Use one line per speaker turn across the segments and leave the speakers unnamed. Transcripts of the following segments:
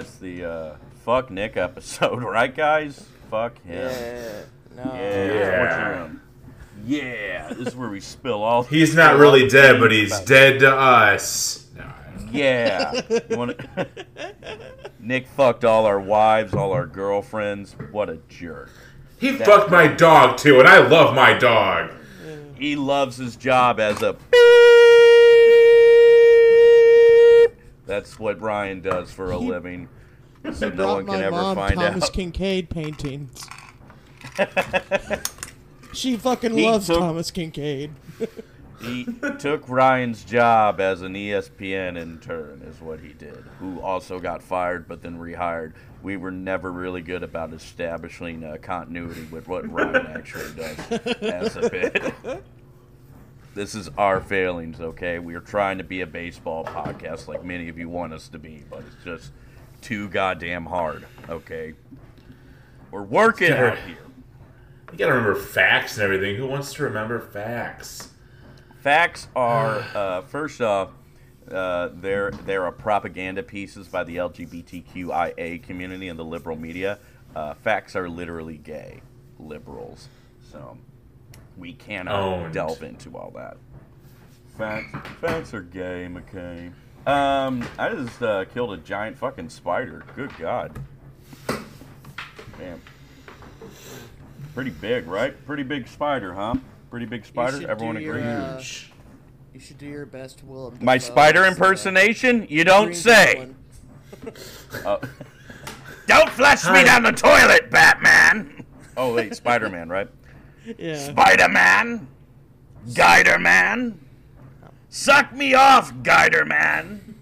It's the uh, fuck Nik episode, right, guys? Fuck him.
Yeah. No.
Yeah.
Yeah.
Yeah. Yeah, this is where we spill all.
He's not really dead, but he's dead to us. No.
Yeah. Wanna... Nik fucked all our wives, all our girlfriends. What a jerk.
He fucked my dog too, and I love my dog.
He loves his job as a. That's what Ryan does for a
He-
living. So
He
no
brought
one
my
can ever
mom
find
Thomas
out.
Kinkade paintings. she fucking
He
loves
took-
Thomas Kinkade.
He took Ryan's job as an ESPN intern, is what he did. Who also got fired, but then rehired. We were never really good about establishing uh, continuity with what Ryan actually does as a bit. This is our failings, okay? We are trying to be a baseball podcast like many of you want us to be, but it's just too goddamn hard, okay? We're working out here.
You gotta remember facts and everything. Who wants to remember facts?
Facts are uh, first off, uh, there there are propaganda pieces by the LGBTQIA community and the liberal media. Uh, facts are literally gay liberals, so we cannot
Owned.
delve into all that. Facts facts are gay, McKay. Um, I just uh, killed a giant fucking spider. Good God. Damn. Pretty big, right? Pretty big spider, huh? Pretty big spider. Everyone
do your,
agrees.
uh,
Huge.
You should do your best, Willem.
My spider
as, uh,
impersonation? You don't say. Uh, don't flush me down the toilet, Batman. Oh wait, Spider Man, right?
Yeah.
Spider Man, Guider Man, suck me off, Guider Man.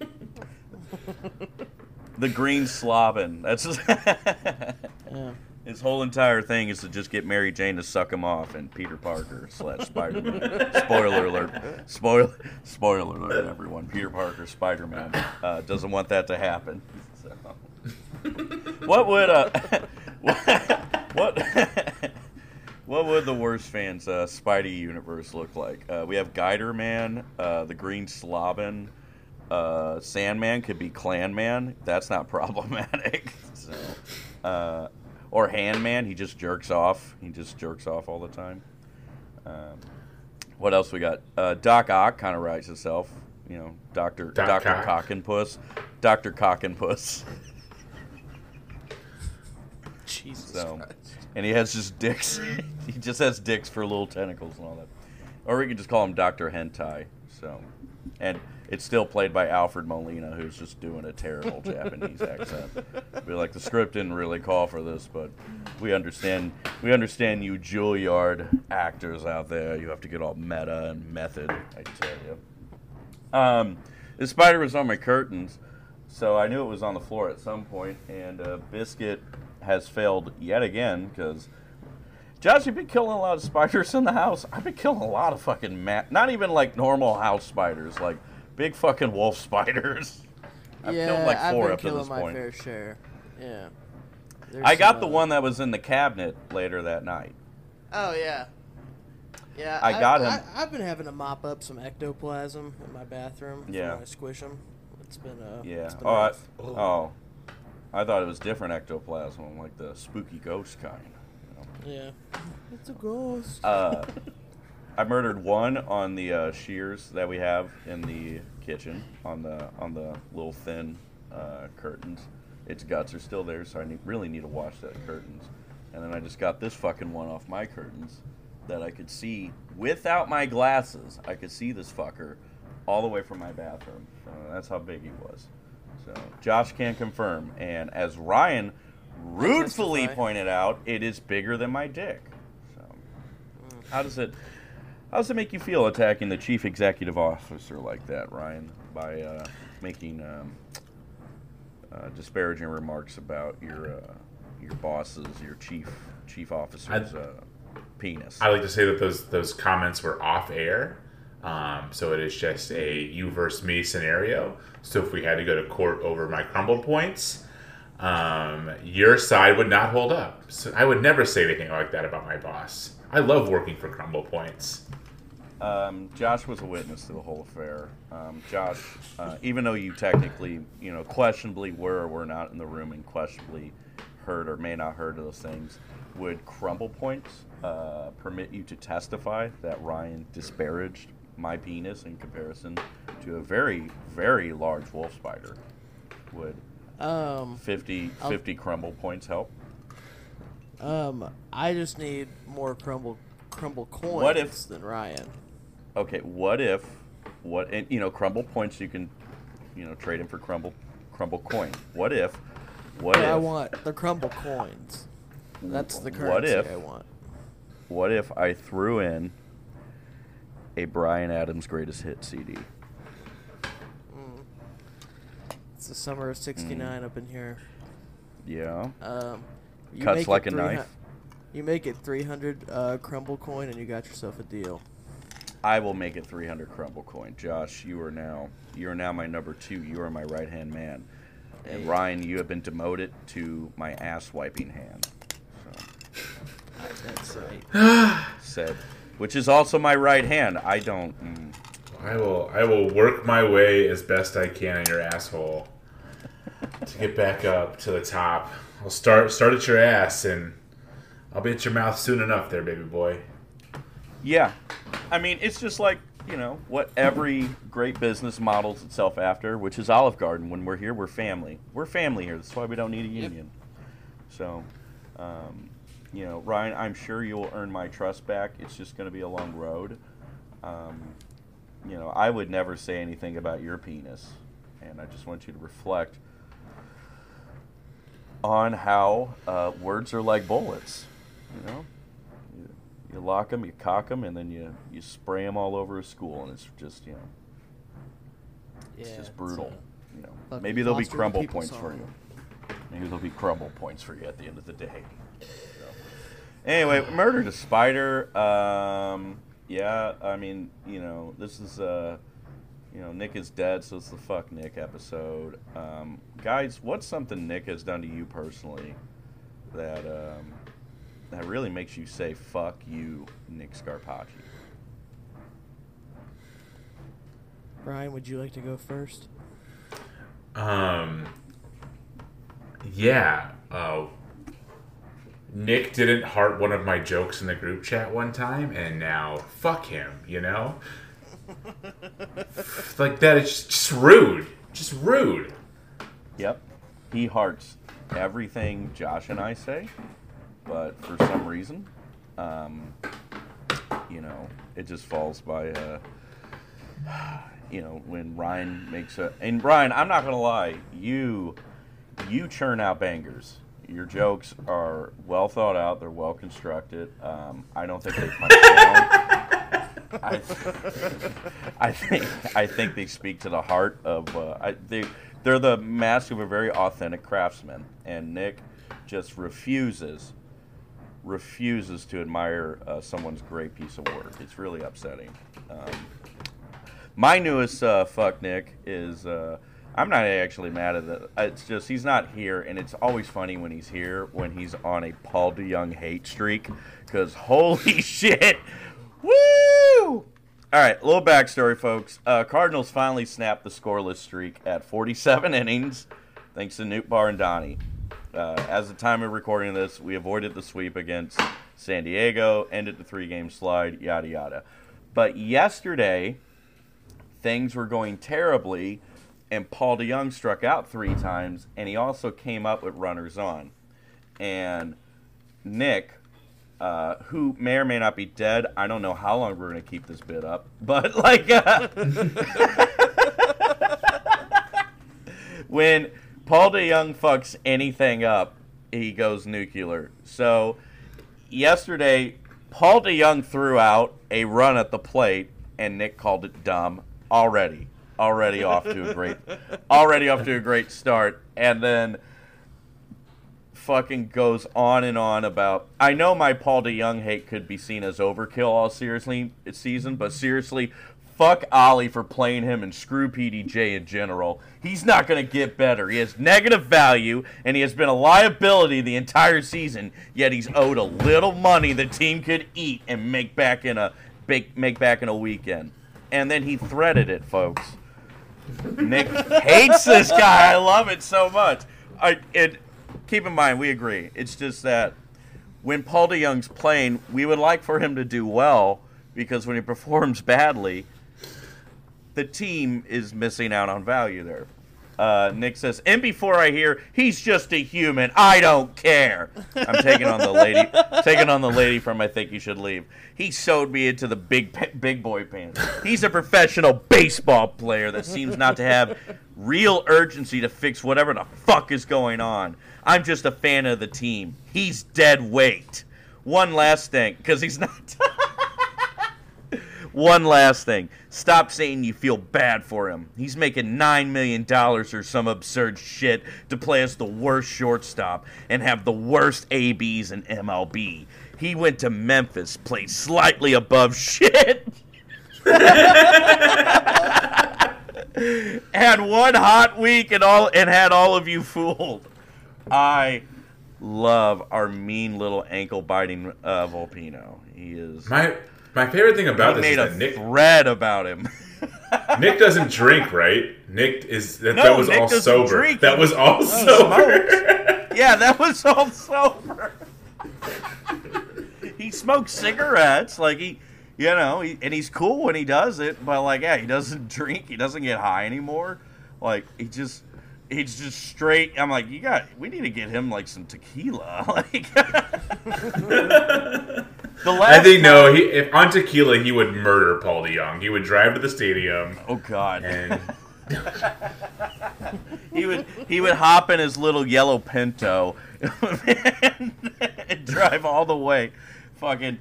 the Green Slobbin. That's just
yeah.
his whole entire thing is to just get Mary Jane to suck him off, and Peter Parker slash Spider Man. spoiler alert! Spoil spoiler alert, everyone. Peter Parker, Spider Man, uh, doesn't want that to happen. So. what would uh, what what would the worst fans uh, Spidey universe look like? Uh, we have Guider Man, uh, the Green Slobbin. Uh, Sandman could be Clan Man. That's not problematic. so, uh, or Handman, he just jerks off. He just jerks off all the time. Um, what else we got? Uh, Doc Ock kind of writes himself. You know, Doctor
Doc
Doctor
Ock.
Cock and Puss, Doctor Cock and Puss.
Jesus
So,
Christ.
And he has just dicks. he just has dicks for little tentacles and all that. Or we could just call him Doctor Hentai. So, and it's still played by Alfred Molina, who's just doing a terrible Japanese accent. Be like the script didn't really call for this, but we understand. We understand you Juilliard actors out there. You have to get all meta and method. I tell you. Um, the spider was on my curtains, so I knew it was on the floor at some point. And uh, Biscuit has failed yet again because Josh, you've been killing a lot of spiders in the house. I've been killing a lot of fucking ma- not even like normal house spiders, like big fucking wolf spiders. I've
yeah,
killed like four up to
killing
this
my
point.
fair share. Yeah. There's
I got
some,
the
uh,
one that was in the cabinet later that night.
Oh yeah. Yeah,
I got him.
I, have been having to mop up some ectoplasm in my bathroom.
Yeah.
when I squish them. It's been uh.
Yeah.
It's been
Oh, I, oh, I thought it was different ectoplasm, like the spooky ghost kind.
Yeah. It's a ghost.
Uh, I murdered one on the uh, shears that we have in the kitchen on the on the little thin uh, curtains. Its guts are still there, so I need, really need to wash that curtains. And then I just got this fucking one off my curtains that I could see without my glasses. I could see this fucker all the way from my bathroom. So that's how big he was. So Josh can confirm, and as Ryan ruefully pointed out, it is bigger than my dick. So how does it? How does it make you feel attacking the chief executive officer like that, Ryan, by uh, making um, uh, disparaging remarks about your uh, your boss's, your chief chief officer's uh, penis?
I like to say that those those comments were off air. Um, so it is just a you versus me scenario. So if we had to go to court over my crumble points, um, your side would not hold up. So I would never say anything like that about my boss. I love working for crumble points.
Um, Josh was a witness to the whole affair. Um, Josh, uh, even though you technically, you know, questionably were or were not in the room and questionably heard or may not heard of those things, would crumble points uh, permit you to testify that Ryan disparaged my penis in comparison to a very, very large wolf spider? Would
Um,
50, 50 crumble points help?
um, I just need more crumble crumble coins
What if-
than Ryan.
Okay, what if, what, and you know, crumble points you can, you know, trade in for crumble, crumble coin. What if, what
But
if,
I want the crumble coins. That's the currency
what if,
I want.
what if I threw in a Bryan Adams greatest hit CD?
It's the summer of '69 up in here.
Yeah,
Um, you
Cuts like a
300
knife.
You make it 300 uh, crumble coin, and you got yourself a deal.
I will make it 300 crumble coin. Josh, you are now, you are now my number two. You are my right hand man, and
Hey.
Ryan, you have been demoted to my ass wiping hand. So.
That's right.
said, which is also my right hand. I don't. Mm,
I will I will work my way as best I can in your asshole to get back up to the top. I'll start start at your ass and I'll be at your mouth soon enough there, baby boy.
yeah, I mean, it's just like you know what every great business models itself after, which is Olive Garden. When we're here, we're family. We're family here. That's why we don't need a union. So, um, you know, Ryan, I'm sure you'll earn my trust back. It's just going to be a long road. Um, you know, I would never say anything about your penis, and I just want you to reflect on how uh, words are like bullets. You know, you, you lock them, you cock them, and then you you spray them all over a school, and it's just you know, it's
Yeah,
just brutal.
uh,
you know, maybe there'll be crumble points for you. Maybe there'll be crumble points for you at the end of the day. So. Anyway, murdered a spider. Um, yeah, I mean, you know, this is uh, you know, Nik is dead, so it's the fuck Nik episode. Um, guys, what's something Nik has done to you personally that um, that really makes you say fuck you, Nik Scarpacci?
Ryan, would you like to go first?
Um Yeah. Uh Nik didn't heart one of my jokes in the group chat one time and now fuck him, you know? like that it's just rude. Just rude.
Yep. He hearts everything Josh and I say, but for some reason, um, you know, it just falls by, uh, you know, when Ryan makes a. And Ryan, I'm not gonna lie, you, you churn out bangers. Your jokes are well thought out. They're well constructed. Um, I don't think they punch down. I, I think I think they speak to the heart of uh, I, they they're the mask of a very authentic craftsman, and Nik just refuses refuses to admire uh, someone's great piece of work. It's really upsetting. Um, my newest uh, fuck Nik is uh, I'm not actually mad at it. It's just he's not here, and it's always funny when he's here when he's on a Paul DeJong hate streak because holy shit, woo! All right, a little backstory, folks. Uh, Cardinals finally snapped the scoreless streak at 47 innings, thanks to Nootbaar and Donnie. Uh, as the time of recording this, we avoided the sweep against San Diego, ended the three-game slide, yada yada. But yesterday, things were going terribly, and Paul DeJong struck out three times, and he also came up with runners on. And Nik uh, who may or may not be dead. I don't know how long we're going to keep this bit up, but like uh, when Paul DeJong fucks anything up, he goes nuclear. So yesterday, Paul DeJong threw out a run at the plate, and Nik called it dumb. Already, already off to a great, already off to a great start, and then fucking goes on and on about. I know my Paul DeJong hate could be seen as overkill all seriously season, but seriously, fuck Ollie for playing him and screw PDJ in general. He's not going to get better. He has negative value and he has been a liability the entire season. Yet he's owed a little money the team could eat and make back in a make, make back in a weekend. And then he threaded it, folks. Nik hates this guy. I love it so much. I it keep in mind we agree. It's just that when Paul DeJong's playing, we would like for him to do well because when he performs badly, the team is missing out on value there. Uh, Nik says, and before I hear he's just a human, I don't care. I'm taking on the lady, taking on the lady from I think you should leave. He sewed me into the big big boy pants. He's a professional baseball player that seems not to have real urgency to fix whatever the fuck is going on. I'm just a fan of the team. He's dead weight. One last thing, because he's not. One last thing. Stop saying you feel bad for him. He's making $9 million or some absurd shit to play as the worst shortstop and have the worst ABs in MLB. He went to Memphis, played slightly above shit. had one hot week and all and had all of you fooled. I love our mean little ankle biting uh, Volpino. He is
My my favorite thing about this is
a
that Nik
thread about him.
Nik doesn't drink, right? Nik is that,
No,
that was
Nik
all sober.
drink.
That was all sober.
yeah, that was all sober. he smokes cigarettes, like he, you know, he, and he's cool when he does it. But like, yeah, he doesn't drink. He doesn't get high anymore. Like he just. He's just straight. I'm like, you got. We need to get him like some tequila. Like, the last.
I think no. He if on tequila he would murder Paul DeJong. He would drive to the stadium
Oh God.
and
he would he would hop in his little yellow Pinto and, and drive all the way, fucking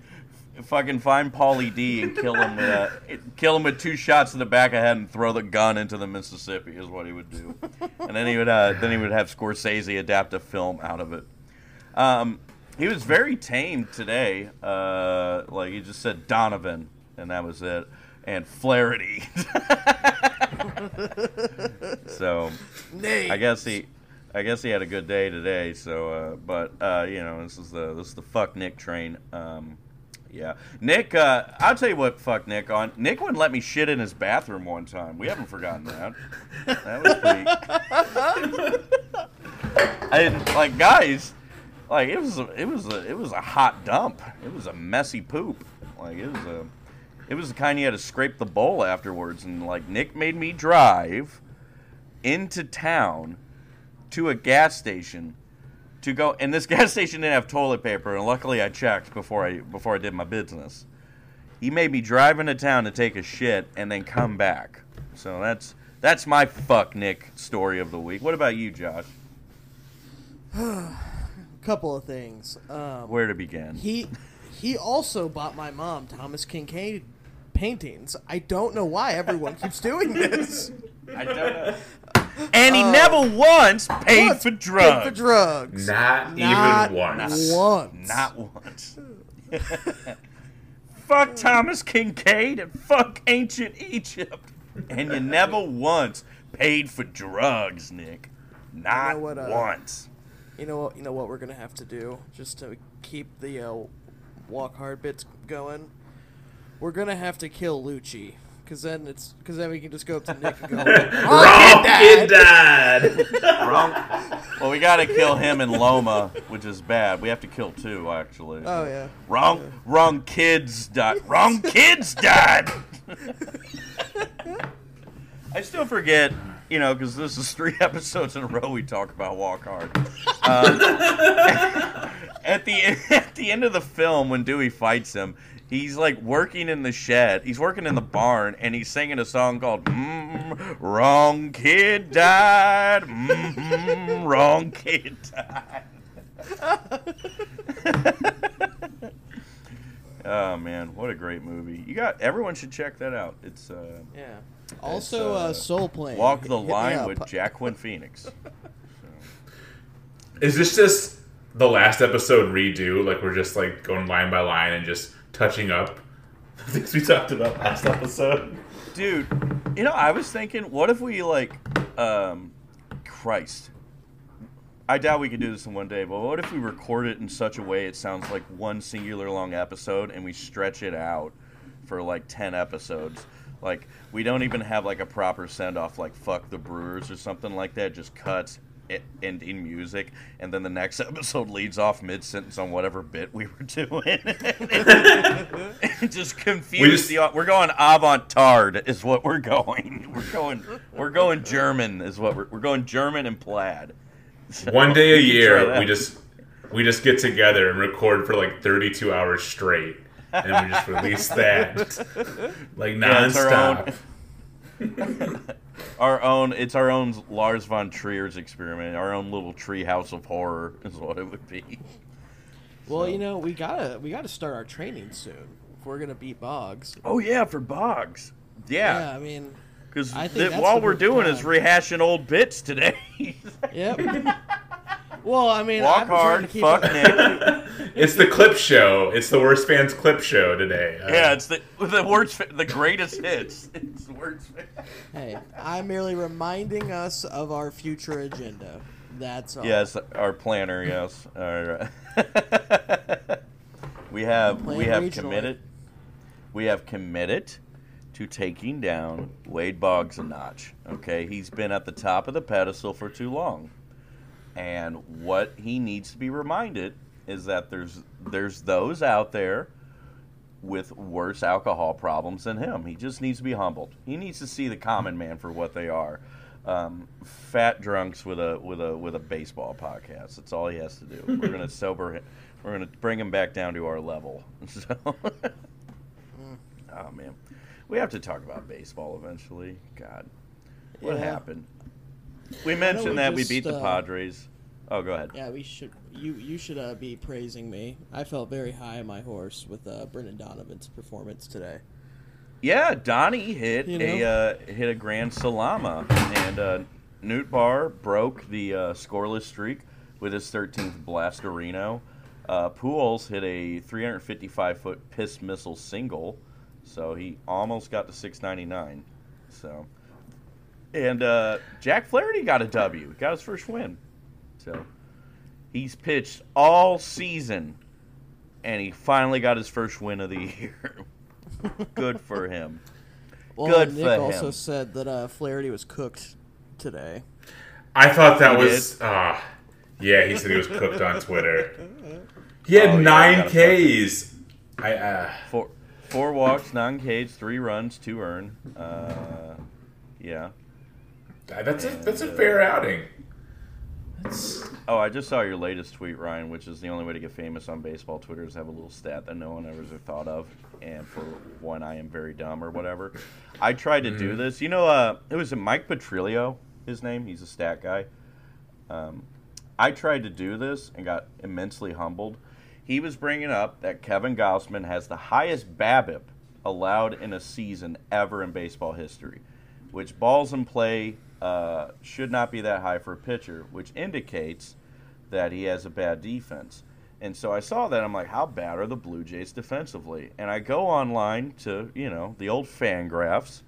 fucking find Paulie D and kill him with a, kill him with two shots in the back of the head and throw the gun into the Mississippi is what he would do, and then he would uh, then he would have Scorsese adapt a film out of it. Um, he was very tame today. Uh, like he just said Donovan, and that was it, and Flaherty. so
Nate.
I guess he, I guess he had a good day today. So, uh, but uh, you know, this is the this is the fuck Nik train. Um, yeah, Nik. Uh, I'll tell you what, fuck Nik on. Nik wouldn't let me shit in his bathroom one time. We haven't forgotten that. That was pretty. I like guys. Like it was, a, it was, a, it was a hot dump. It was a messy poop. Like it was a, it was the kind you had to scrape the bowl afterwards. And like Nik made me drive into town to a gas station to go and this gas station didn't have toilet paper and luckily I checked before I before I did my business. He made me drive into town to take a shit and then come back. So that's that's my fuck Nik story of the week. What about you, Josh?
A couple of things. Um,
Where to begin?
he he also bought my mom Thomas Kinkade paintings. I don't know why everyone keeps doing this.
I don't know. And he never once paid
Once
for
paid
drugs.
For drugs.
not,
Not
even once.
Once.
Not once. fuck Thomas Kinkade and fuck ancient Egypt. And you never once paid for drugs, Nik. Not
what, uh,
once.
You know what? You know what we're gonna have to do just to keep the uh, walk hard bits going. We're gonna have to kill Lucci, cause then it's cause then we can just go up to Nik and go, "Wrong
Wrong
kid,
kid died.
Wrong. Well, we gotta kill him in Loma, which is bad. We have to kill two, actually.
Oh yeah.
Wrong, wrong kids died. Wrong kids died. I still forget, you know, because this is three episodes in a row we talk about Walk Hard. Um, at the at the end of the film when Dewey fights him, he's like working in the shed. He's working in the barn, and he's singing a song called mm, "Wrong Kid Died." Mm, wrong kid died. oh man, what a great movie! You got everyone should check that out. It's uh,
Yeah. Also,
uh,
uh, Soul Plane.
Walk the
Hit
Line
up.
with Jacqueline Phoenix.
Is this just the last episode redo? Like we're just like going line by line and just touching up the things we talked about last episode?
Dude, you know, I was thinking, what if we like, um, Christ. I doubt we could do this in one day, but what if we record it in such a way it sounds like one singular long episode and we stretch it out for like 10 episodes? Like, we don't even have like a proper send off, like Fuck the Brewers or something like that, just cuts and in music, and then the next episode leads off mid sentence on whatever bit we were doing. just confuse
We just-
the. We're going avant-garde, is what we're going. We're going. We're going German, is what we're. We're going German and plaid. So,
One day a
we can try
year, we just we just get together and record for like 32 hours straight, and we just release that like
Yeah, it's our own. It's our own Lars von Trier's experiment. Our own little tree house of horror is what it would be.
Well, you know, we gotta we gotta start our training soon if we're gonna beat Boggs.
Oh yeah, for Boggs.
Yeah,
Yeah,
I mean,
because
I think that's
all we're doing is rehashing old bits today.
yep. well, I mean,
Walk hard, fuck Nik.
It's the clip show. It's the worst fans clip show today. Uh,
Yeah, it's the the worst, the greatest hits. It's worst.
Hey, I'm merely reminding us of our future agenda. That's all.
Yes, our planner. Yes, our, we have we have
regionally.
committed. We have committed to taking down Wade Boggs a notch. Okay, he's been at the top of the pedestal for too long, and what he needs to be reminded is that there's there's those out there with worse alcohol problems than him. He just needs to be humbled. He needs to see the common man for what they are. Um, fat drunks with a with a with a baseball podcast. That's all he has to do. We're gonna sober him. We're gonna bring him back down to our level. So, oh man, we have to talk about baseball eventually. God, what
Yeah.
happened? We mentioned
we
that we
just,
beat the
uh,
Padres. Oh, go ahead.
Yeah, we should. You you should uh, be praising me. I felt very high on my horse with uh, Brendan Donovan's performance today.
Yeah, Donnie hit
You
a uh, hit a grand salama, and uh, Nootbaar broke the uh, scoreless streak with his 13th Blastorino. Uh, Pujols hit a 355 foot piss missile single, so he almost got to 699. So, and uh, Jack Flaherty got a W, got his first win. So, he's pitched all season, and he finally got his first win of the year. Good for him.
Well,
Good
Nik
for
also said that uh, Flaherty was cooked today.
I thought that
He
was. Uh, yeah, he said he was cooked on Twitter. He had
Oh, yeah, I
nine Ks. I uh,
Four, four walks, nine Ks, three runs, two earned. Uh, yeah.
that's a that's a fair outing. That's,
Oh, I just saw your latest tweet, Ryan, which is the only way to get famous on baseball Twitter is have a little stat that no one ever has thought of. And for one, I am very dumb or whatever. I tried to do this. You know, uh, it was Mike Petriello, his name. He's a stat guy. Um, I tried to do this and got immensely humbled. He was bringing up that Kevin Gausman has the highest BABIP allowed in a season ever in baseball history, which balls in play uh, should not be that high for a pitcher, which indicates that he has a bad defense. And so I saw that I'm like, how bad are the Blue Jays defensively? And I go online to you know the old Fangraphs.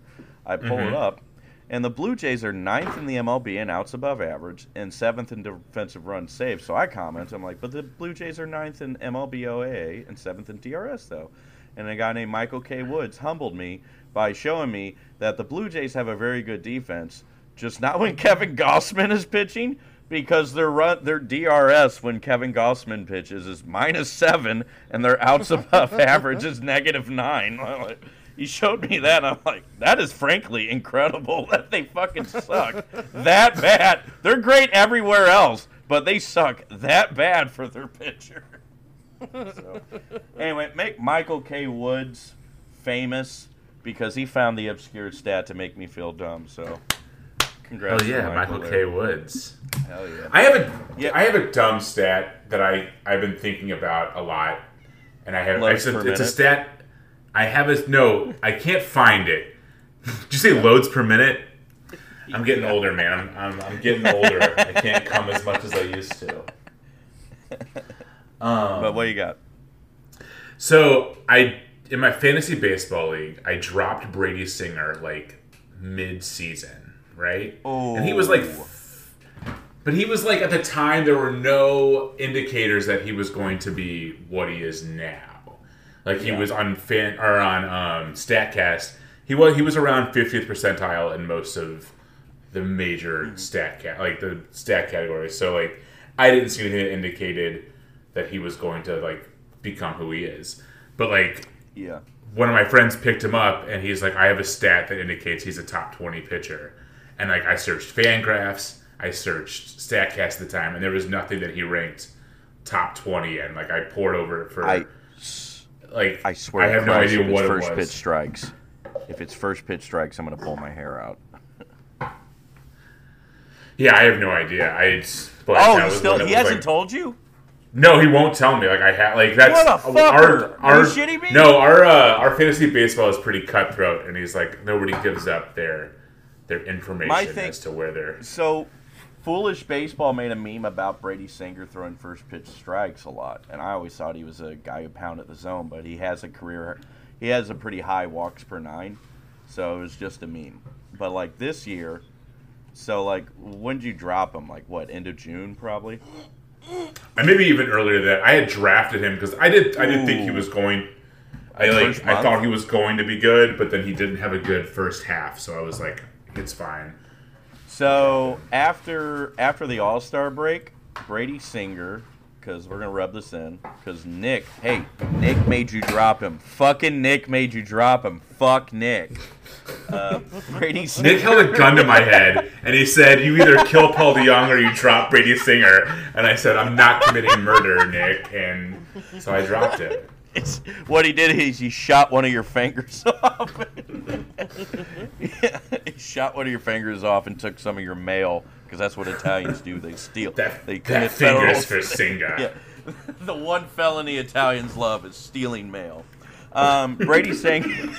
I pull it up, and the Blue Jays are ninth in the MLB in outs above average and seventh in defensive runs saved. So I comment, I'm like, but the Blue Jays are ninth in MLB OAA and seventh in DRS though. And a guy named Michael K. Woods humbled me by showing me that the Blue Jays have a very good defense, just not when Kevin Gausman is pitching, because their run their DRS when Kevin Gausman pitches is minus seven, and their outs above average is negative nine. He showed me that, I'm like, that is frankly incredible that they fucking suck that bad. They're great everywhere else, but they suck that bad for their pitcher. So, anyway, make Michael K. Woods famous because he found the obscure stat to make me feel dumb. So, congrats.
Oh
to
yeah, Michael
there.
K. Woods.
Hell yeah.
I have a
Yeah.
I have a dumb stat that I I've been thinking about a lot, and I have it's, a, it's a stat. I have a no. I can't find it. Did you say loads per minute? I'm getting older, man. I'm, I'm, I'm getting older. I can't come as much as I used to. Um,
but what you got?
So I in my fantasy baseball league, I dropped Brady Singer like mid season, right? And he was like
Oh.
but he was like at the time there were no indicators that he was going to be what he is now. Like he
Yeah.
was on fan or on um, Statcast. He was he was around 50th percentile in most of the major
Mm-hmm.
stat cat like the stat categories. So like I didn't see anything that indicated that he was going to like become who he is. But like
Yeah.
one of my friends picked him up and he's like, I have a stat that indicates he's a top 20 pitcher. And like, I searched Fangraphs, I searched StatCast at the time, and there was nothing that he ranked top 20 in. Like, I poured over it for,
I
like,
I swear
I have no idea
if
what
first
was.
pitch strikes. If it's first pitch strikes, I'm gonna pull my hair out.
Yeah, I have no idea. I, but
Oh, he still, he hasn't
like-
told you?
No, he won't tell me. Like I had, like that's
What a
our
fucker. Are
our
you shitting me?
no our uh, our fantasy baseball is pretty cutthroat, and he's like nobody gives up their their information
thing-
as to where they're.
So, Foolish Baseball made a meme about Brady Singer throwing first pitch strikes a lot, and I always thought he was a guy who pounded the zone, but he has a career, he has a pretty high walks per nine, so it was just a meme. But like this year, so like when did you drop him? Like what? End of June probably.
And maybe even earlier than that. I had drafted him because I did. I didn't think he was going. I like. I thought he was going to be good, but then he didn't have a good first half. So I was like, it's fine.
So after after the All Star break, Brady Singer, because we're gonna rub this in, because Nik, hey, Nik made you drop him. Fucking Nik made you drop him. Fuck Nik. Uh, Brady Singer.
Nik held a gun to my head and he said, "You either kill Paul DeJong or you drop Brady Singer." And I said, "I'm not committing murder, Nick." And so I dropped it.
It's, what he did is he shot one of your fingers off. Yeah, he shot one of your fingers off and took some of your mail because that's what Italians do. They steal.
That,
they
that fingers for Singa.
Yeah. the one felony Italians love is stealing mail. Um, Brady Singer.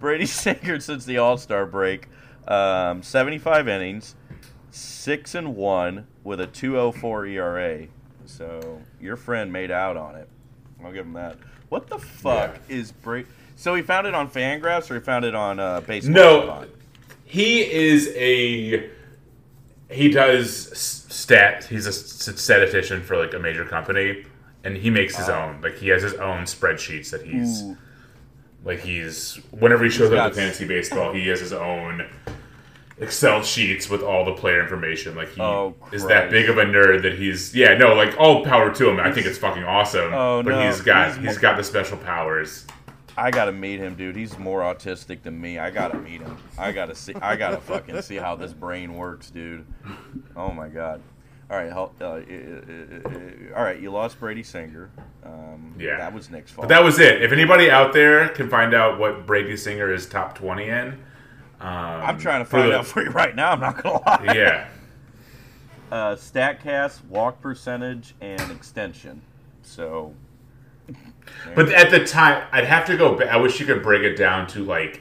Brady Singer since the All Star break, um, 75 innings, six and one with a 2.04 ERA. So your friend made out on it. I'll give him that. What the fuck is Brady? So he found it on Fangraphs or he found it on uh, Baseball
No. He is a he does stat. He's a statistician for like a major company, and he makes his own. Like he has his own spreadsheets that he's
Ooh.
like he's whenever he shows
He's
up to fantasy baseball, he has his own Excel sheets with all the player information. Like he
Oh,
is that big of a nerd that he's yeah no like all power to him. I think it's fucking awesome.
Oh,
but
no.
he's got
He's
he's got the special powers.
I gotta meet him, dude. He's more autistic than me. I gotta meet him. I gotta see. I gotta fucking see how this brain works, dude. Oh my god. All right, uh, uh, uh, uh, all right. You lost Brady Singer. Um,
Yeah.
that was Nik's fault.
But that was it. If anybody out there can find out what Brady Singer is top twenty in, um,
I'm trying to find
the-
out for you right now. I'm not gonna lie.
Yeah,
Uh, Statcast, walk percentage, and extension. So.
but at the time, I'd have to go. ba- I wish you could break it down to like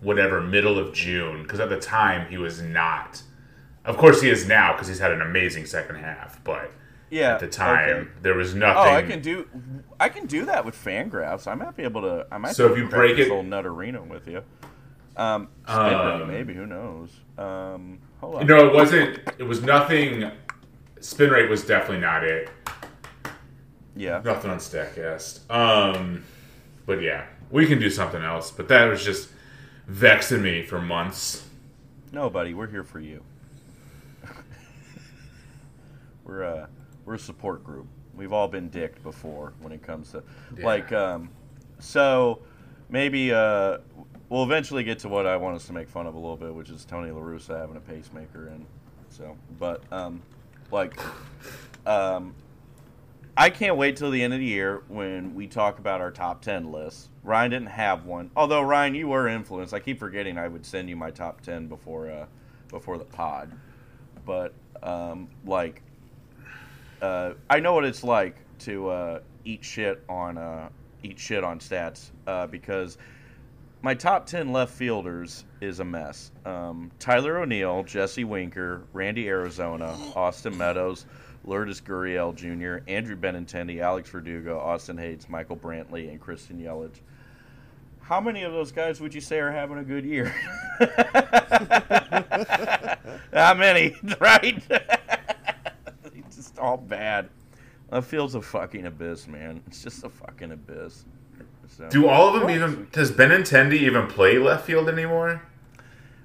whatever middle of June, because at the time he was not. Of course, he is now because he's had an amazing second half. But
yeah.
at the time,
okay.
there was nothing.
Oh, I can do. I can do that with Fangraphs. I might be able to. I might.
So if you break it-
old nutterino with you. Um,
Um,
maybe. Who knows? Um, hold on.
No, it wasn't. It was nothing. Spin rate was definitely not it.
Yeah.
Nothing on Statcast. Um, but yeah, we can do something else. But that was just vexing me for months.
No, buddy, we're here for you. we're uh we're a support group. We've all been dicked before when it comes to
Yeah.
like um so maybe uh we'll eventually get to what I want us to make fun of a little bit, which is Tony La Russa having a pacemaker and so but um like um I can't wait till the end of the year when we talk about our top ten lists. Ryan didn't have one, although Ryan, you were influenced. I keep forgetting I would send you my top ten before uh, before the pod, but um, like uh, I know what it's like to uh, eat shit on uh, eat shit on stats uh, because my top 10 left fielders is a mess. Um, Tyler O'Neill, Jesse Winker, Randy Arozarena, Austin Meadows, Lourdes Gurriel Jr., Andrew Benintendi, Alex Verdugo, Austin Hays, Michael Brantley, and Christian Yelich. How many of those guys would you say are having a good year? Not many, right? it's just all bad. That field's a fucking abyss, man. It's just a fucking abyss. So.
Do all of them even? Does Benintendi even play left field anymore?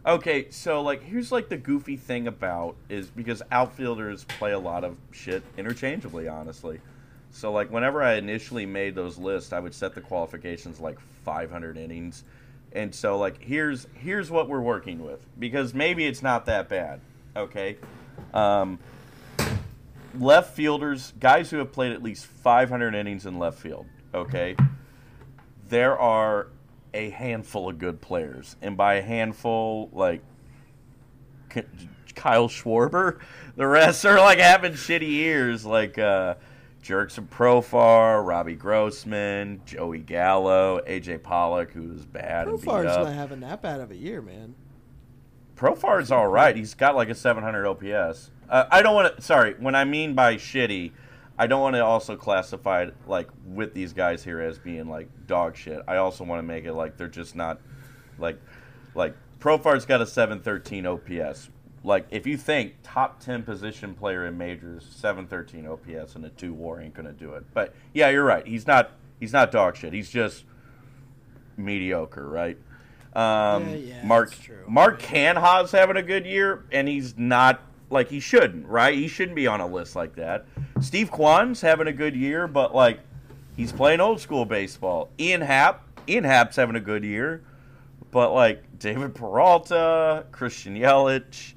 Okay, so like here's like the goofy thing about is because outfielders play a lot of shit interchangeably, honestly. So like whenever I initially made those lists, I would set the qualifications like 500 innings. And so like here's here's what we're working with because maybe it's not that bad. Okay? Um, left fielders, guys who have played at least 500 innings in left field, okay? There are a handful of good players. And by a handful, like K- Kyle Schwarber, the rest are like having shitty years, like uh, Jurickson Profar, Robbie Grossman, Joey Gallo, AJ Pollock, who's bad and beat
Profar's not having that bad of a year, man.
Profar's all right. He's got like a 700 OPS. Uh, I don't want to. Sorry, when I mean by shitty, I don't want to also classify it like with these guys here as being like dog shit. I also want to make it like they're just not like like Profar's got a 713 OPS. Like if you think top 10 position player in majors, 713 OPS and a two WAR ain't gonna do it. But yeah, you're right. He's not he's not dog shit. He's just mediocre, right? Um,
Yeah, yeah,
Mark
that's true.
Mark Canha's having a good year, and he's not like he shouldn't, right? He shouldn't be on a list like that. Steve Kwan's having a good year, but like he's playing old school baseball. Ian Happ, Ian Happ's having a good year, but like David Peralta, Christian Yelich,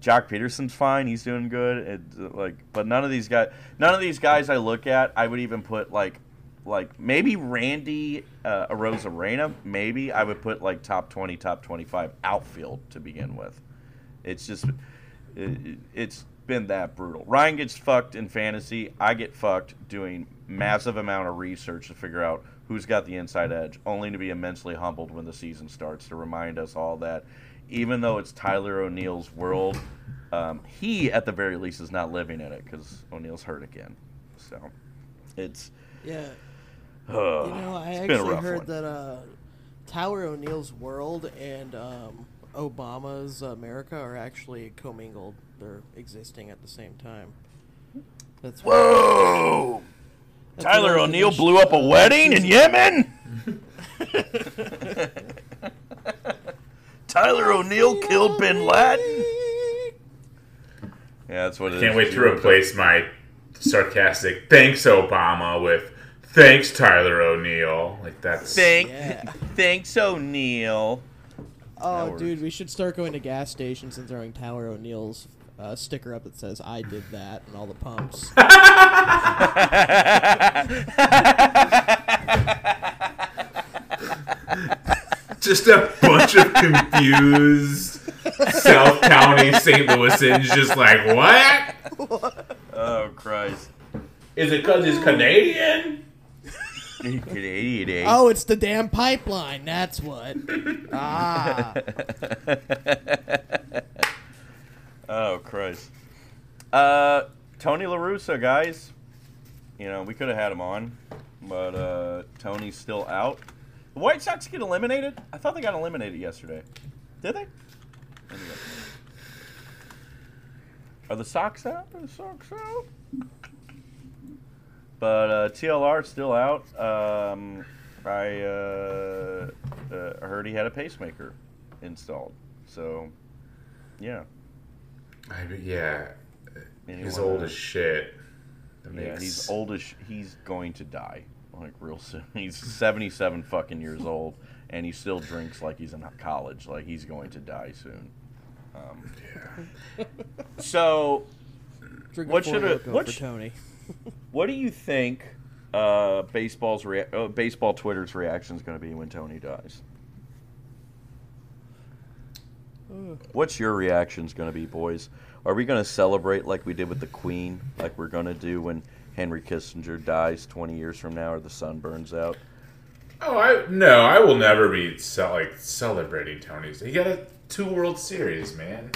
Joc Pederson's fine. He's doing good. It, like, but none of these guys, none of these guys I look at, I would even put like, like maybe Randy uh, Arozarena. Maybe I would put like top twenty, top twenty-five outfield to begin with. It's just, it, it's been that brutal. Ryan gets fucked in fantasy. I get fucked doing massive amount of research to figure out who's got the inside edge, only to be immensely humbled when the season starts to remind us all that even though it's Tyler O'Neill's world, um, he at the very least is not living in it because O'Neill's hurt again. So it's
Yeah.
uh,
You know, I
it's been a
actually heard
one.
that uh, Tyler O'Neill's world and um, Obama's America are actually commingled. They're existing at the same time. That's
Whoa!
that's
Tyler
what I was
O'Neill blew up a uh, wedding in Yemen. Tyler O'Neill killed Bin Laden. Yeah, that's what it is.
Can't wait to
Zero
replace my sarcastic "Thanks Obama" with "Thanks Tyler O'Neill." Like that's
Thank,
Yeah.
thanks O'Neill.
Oh,
That
dude, we should start going to gas stations and throwing Tyler O'Neill's uh, sticker up that says "I did that" and all the pumps.
just a bunch of confused South County St. Louisans, just like what?
Oh Christ!
Is it because he's Canadian?
Canadian, eh?
oh, it's the damn pipeline. That's what. Ah,
Oh Christ! Uh, Tony La Russa, guys. You know we could have had him on, but uh, Tony's still out. The White Sox get eliminated. I thought they got eliminated yesterday. Did they? Let me look. Are the Sox out? Are the Sox out? But uh, TLR still out. Um, I uh, uh, heard he had a pacemaker installed. So, yeah.
I mean, yeah, he's old
uh,
as shit. That
Yeah,
makes-
he's oldish. He's going to die like real soon. He's seventy-seven fucking years old, and he still drinks like he's in college. Like he's going to die soon. Um, so
Drink
What should
Four
it- what
for
sh-
Tony?
What do you think uh, baseball's rea- uh, baseball Twitter's reaction is going to be when Tony dies? What's your reactions going to be, boys? Are we going to celebrate like we did with the Queen, like we're going to do when Henry Kissinger dies 20 years from now or the sun burns out?
Oh, I no, I will never be ce- like celebrating Tony's. He got a two World Series, man.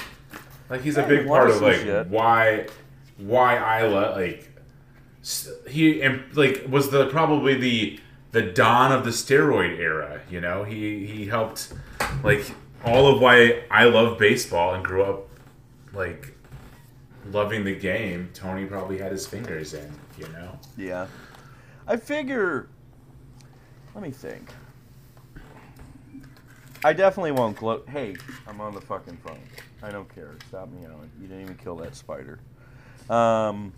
Like he's a big part of like
shit.
why why I love like he and like was the probably the the dawn of the steroid era. You know, he he helped like all of why I love baseball and grew up like loving the game. Tony probably had his fingers in. You know.
Yeah. I figure. Let me think. I definitely won't gloat. Hey, I'm on the fucking phone. I don't care. Stop me out. You didn't even kill that spider. Um.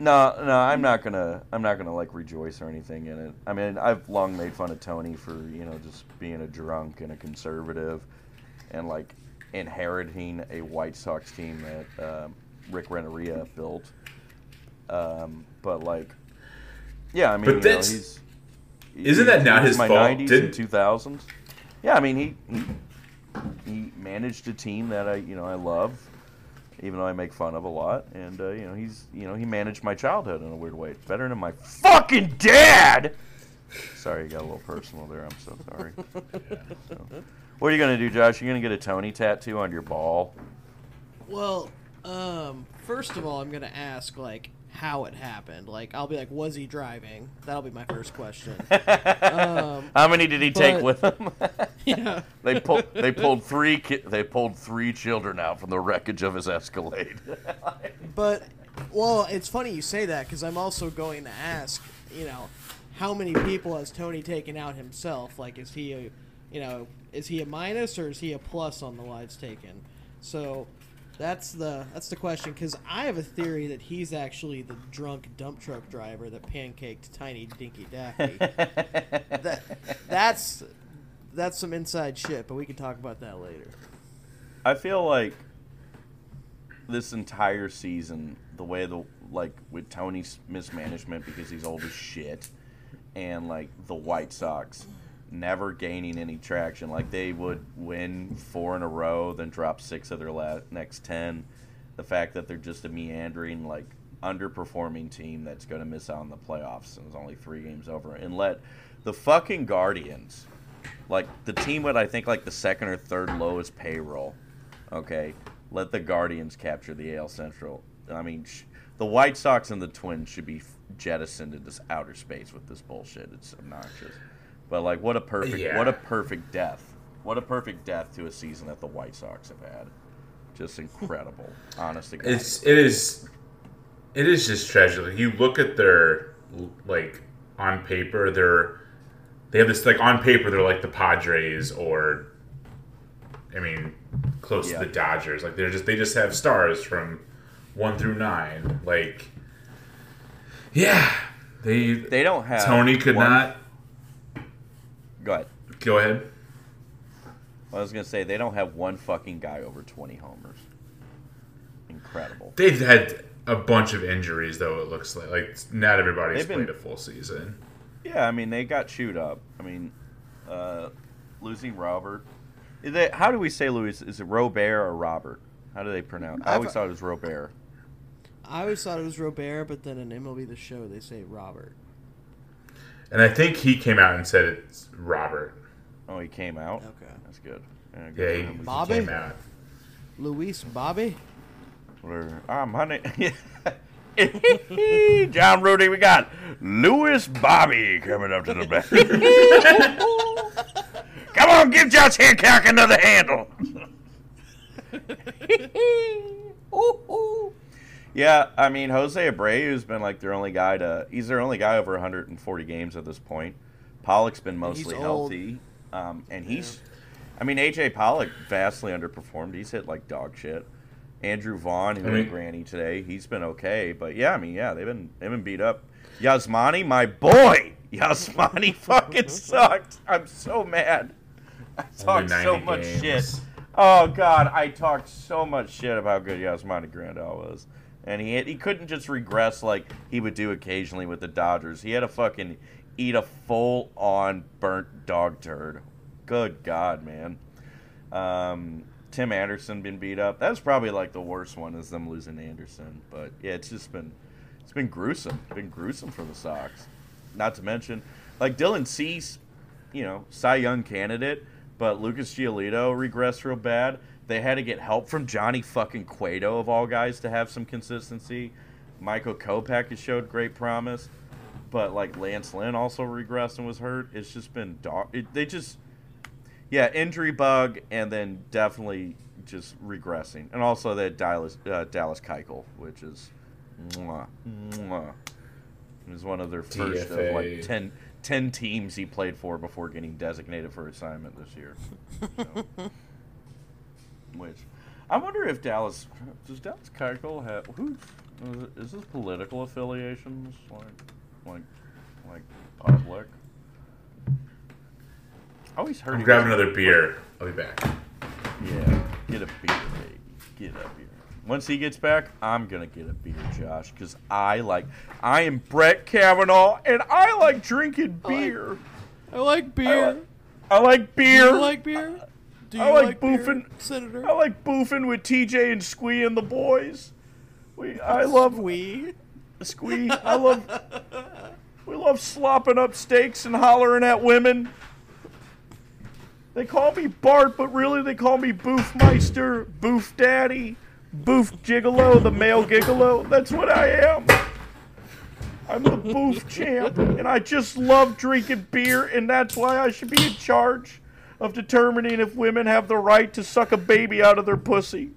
No, no, I'm not gonna. I'm not gonna like rejoice or anything in it. I mean, I've long made fun of Tony for you know just being a drunk and a conservative, and like inheriting a White Sox team that um, Rick Renteria built. Um, but like, yeah, I mean,
But
you know,
that's-
he's
Isn't that not his
my
fault?
90s
Did-
and 2000s. Yeah, I mean, he, he he managed a team that I you know I love, even though I make fun of a lot, and uh, you know he's you know he managed my childhood in a weird way. Better than my fucking dad. Sorry, you got a little personal there. I'm so sorry. So, what are you gonna do, Josh? You're gonna get a Tony tattoo on your ball?
Well, um, first of all, I'm gonna ask like how it happened. Like, I'll be like, was he driving? That'll be my first question. um,
How many did he take
But-
with him?
yeah.
they pulled they pulled three ki- they pulled three children out from the wreckage of his Escalade.
But well, it's funny you say that because I'm also going to ask, you know, how many people has Tony taken out himself? Like, is he a, you know, is he a minus or is he a plus on the lives taken? So that's the that's the question because I have a theory that he's actually the drunk dump truck driver that pancaked Tiny Dinky Daffy. that that's that's some inside shit, but we can talk about that later.
I feel like this entire season, the way the like with Tony's mismanagement because he's old as shit, and like the White Sox never gaining any traction. Like they would win four in a row, then drop six of their next ten. The fact that they're just a meandering, like underperforming team that's going to miss out on the playoffs and is only three games over, and let the fucking Guardians, like the team with I think like the second or third lowest payroll, okay, let the Guardians capture the AL Central. I mean, sh- the White Sox and the Twins should be jettisoned into outer space with this bullshit. It's obnoxious. But like, what a perfect,
Yeah.
what a perfect death. What a perfect death to a season that the White Sox have had. Just incredible, honest to God.
It's it is it is just tragic. You look at their like on paper, they're they have this like on paper they're like the Padres or I mean close
Yeah.
to the Dodgers. Like they're just they just have stars from one through nine. Like yeah, they
they don't have
Tony could
one-
not
Go ahead.
go ahead.
I was gonna say they don't have one fucking guy over twenty homers. Incredible.
They've had a bunch of injuries though. It looks like like not everybody's
They've been-
played a full season.
Yeah, I mean they got chewed up. I mean, uh, losing Robert. Is it, how do we say Louis? Is it Robert or Robert? How do they pronounce? I always
I've-
thought it was Robert.
I always thought it was Robert, but then in MLB The Show they say Robert.
And I think he came out and said it's Robert.
Oh, he came out.
Okay.
that's good. Yeah, good
Yeah, he,
him.
he
Bobby?
came out.
Luis Bobby.
Whatever. I'm honey. John Rudy, we got Louis Bobby coming up to the back. Come on, give Josh Hancock another handle. yeah, I mean Jose Abreu's been like their only guy to. He's their only guy over 140 games at this point. Pollock's been mostly
old.
healthy, um, and he's. I mean, AJ Pollock vastly underperformed. He's hit like dog shit. Andrew Vaughn, who
I mean-
Granny today, he's been okay. But yeah, I mean, yeah, they've been they've been beat up. Yasmani, my boy, Yasmani fucking sucked. I'm so mad. I talked so much
games.
shit. Oh God, I talked so much shit about how good Yasmani Grandal was. And he he couldn't just regress like he would do occasionally with the Dodgers. He had to fucking eat a full on burnt dog turd. Good God, man. Um, Tim Anderson been beat up. That's probably like the worst one is them losing Anderson. But yeah, it's just been it's been gruesome. It's been gruesome for the Sox. Not to mention, like Dylan Cease, you know, Cy Young candidate, but Lucas Giolito regressed real bad. They had to get help from Johnny fucking Cueto of all guys to have some consistency. Michael Kopech has showed great promise, but like Lance Lynn also regressed and was hurt. It's just been dog. It, they just yeah, injury bug, and then definitely just regressing, and also that Dallas uh, Dallas Keuchel, which is mwah, mwah. It was one of their first of like 10, 10 teams he played for before getting designated for assignment this year. So. Which I wonder if Dallas does Dallas Keuchel have who is his political affiliations like like like public? I always heard
I'm grabbing another beer. I'll be back.
Yeah, get a beer, baby. Get a beer. Once he gets back, I'm gonna get a beer, Josh, because I like. I am Brett Kavanaugh, and I like drinking beer.
I like beer.
I like
Do
beer.
you like beer? Do you
I like
beer,
boofing-
Senator?
I like boofing with TJ and Squee and the boys. We, I love
we.
Squee. I love. We love slopping up steaks and hollering at women. They call me Bart, but really they call me Boofmeister, Boof Daddy, Boof Gigolo, the male gigolo. That's what I am. I'm the Boof champ, and I just love drinking beer, and that's why I should be in charge of determining if women have the right to suck a baby out of their pussy.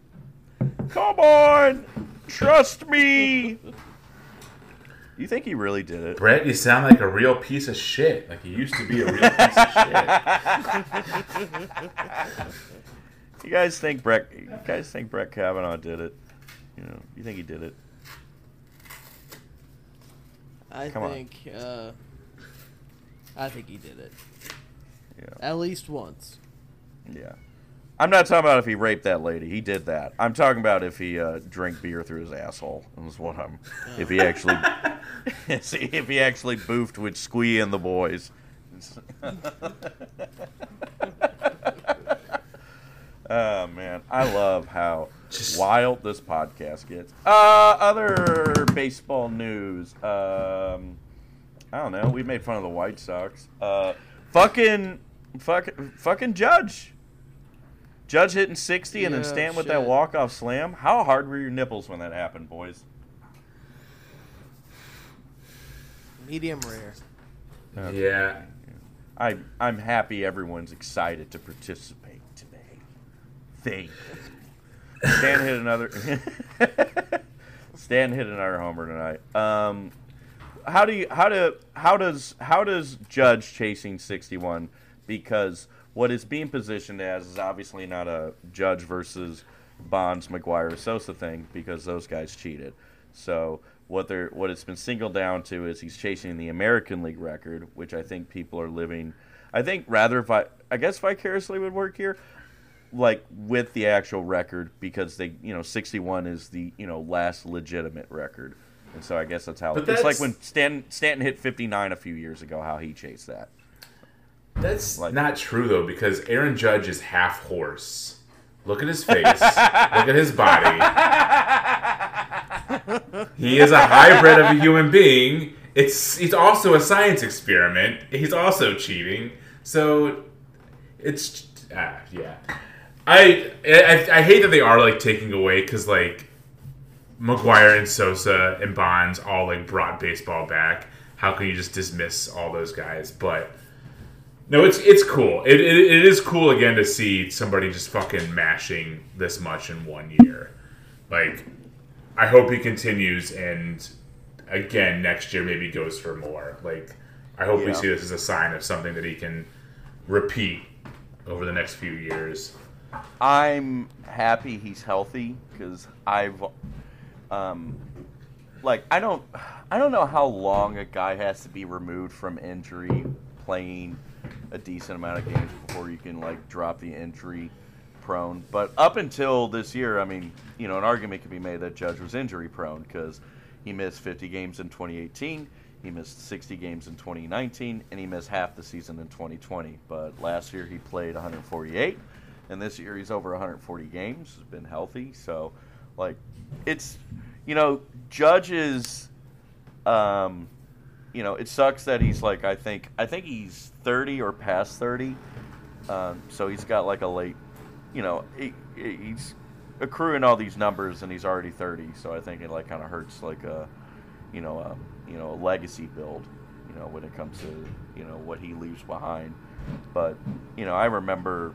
Come on, trust me. You think he really did it?
Brett, you sound like a real piece of shit. Like you used to be a real piece of shit.
You guys think Brett? You guys think Brett Kavanaugh did it? You know, you think he did it?
I
Come on.
think. Uh, I think he did it
Yeah,
at least once.
yeah. I'm not talking about if he raped that lady. He did that. I'm talking about if he uh, drank beer through his asshole. Is what I'm. If he actually, see, if he actually boofed with Squee and the boys. oh man, I love how
Just-
wild this podcast gets. Uh, other baseball news. Um, I don't know. We made fun of the White Sox. Uh, fucking, fucking, fucking Judge. Judge hitting 60 and then
Yeah,
Stanton with that walk-off slam. How hard were your nipples when that happened, boys?
Medium rare.
Yeah.
I, I'm happy everyone's excited to participate today. Thank you. Stan hit another. Stan hit another homer tonight. Um, how do you how do how does how does Judge chasing 61 because what is being positioned as is obviously not a Judge versus Bonds McGwire Sosa thing because those guys cheated. So what they're what it's been singled down to is he's chasing the American League record, which I think people are living. I think rather if I I guess vicariously would work here, like with the actual record because they you know 61 is the you know last legitimate record, and so I guess that's how
But
it's like when Stan, Stanton hit 59 a few years ago, how he chased that.
That's
Like-
not true though, because Aaron Judge is half horse. Look at his face. Look at his body. He is a hybrid of a human being. It's he's also a science experiment. He's also cheating. So it's ah, yeah. I, I I hate that they are like taking away because like McGwire and Sosa and Bonds all like brought baseball back. How can you just dismiss all those guys? But no, it's it's cool. It, it, it is cool again to see somebody just fucking mashing this much in one year. Like, I hope he continues and again next year maybe goes for more. Like, I hope we see this as a sign of something that he can repeat over the next few years.
I'm happy he's healthy because I've, um, like I don't, I don't know how long a guy has to be removed from injury playing a decent amount of games before you can like drop the injury prone. But up until this year, I mean, you know, an argument could be made that Judge was injury prone because he missed 50 games in 2018, he missed 60 games in 2019, and he missed half the season in 2020. But last year he played 148, and this year he's over 140 games. Has been healthy, so like it's you know Judge is. Um, you know, it sucks that he's like I think I think he's 30 or past 30, um, so he's got like a late, you know, he, he's accruing all these numbers and he's already 30. So I think it like kind of hurts like a, you know, a, you know, a legacy build, you know, when it comes to you know what he leaves behind. But you know, I remember,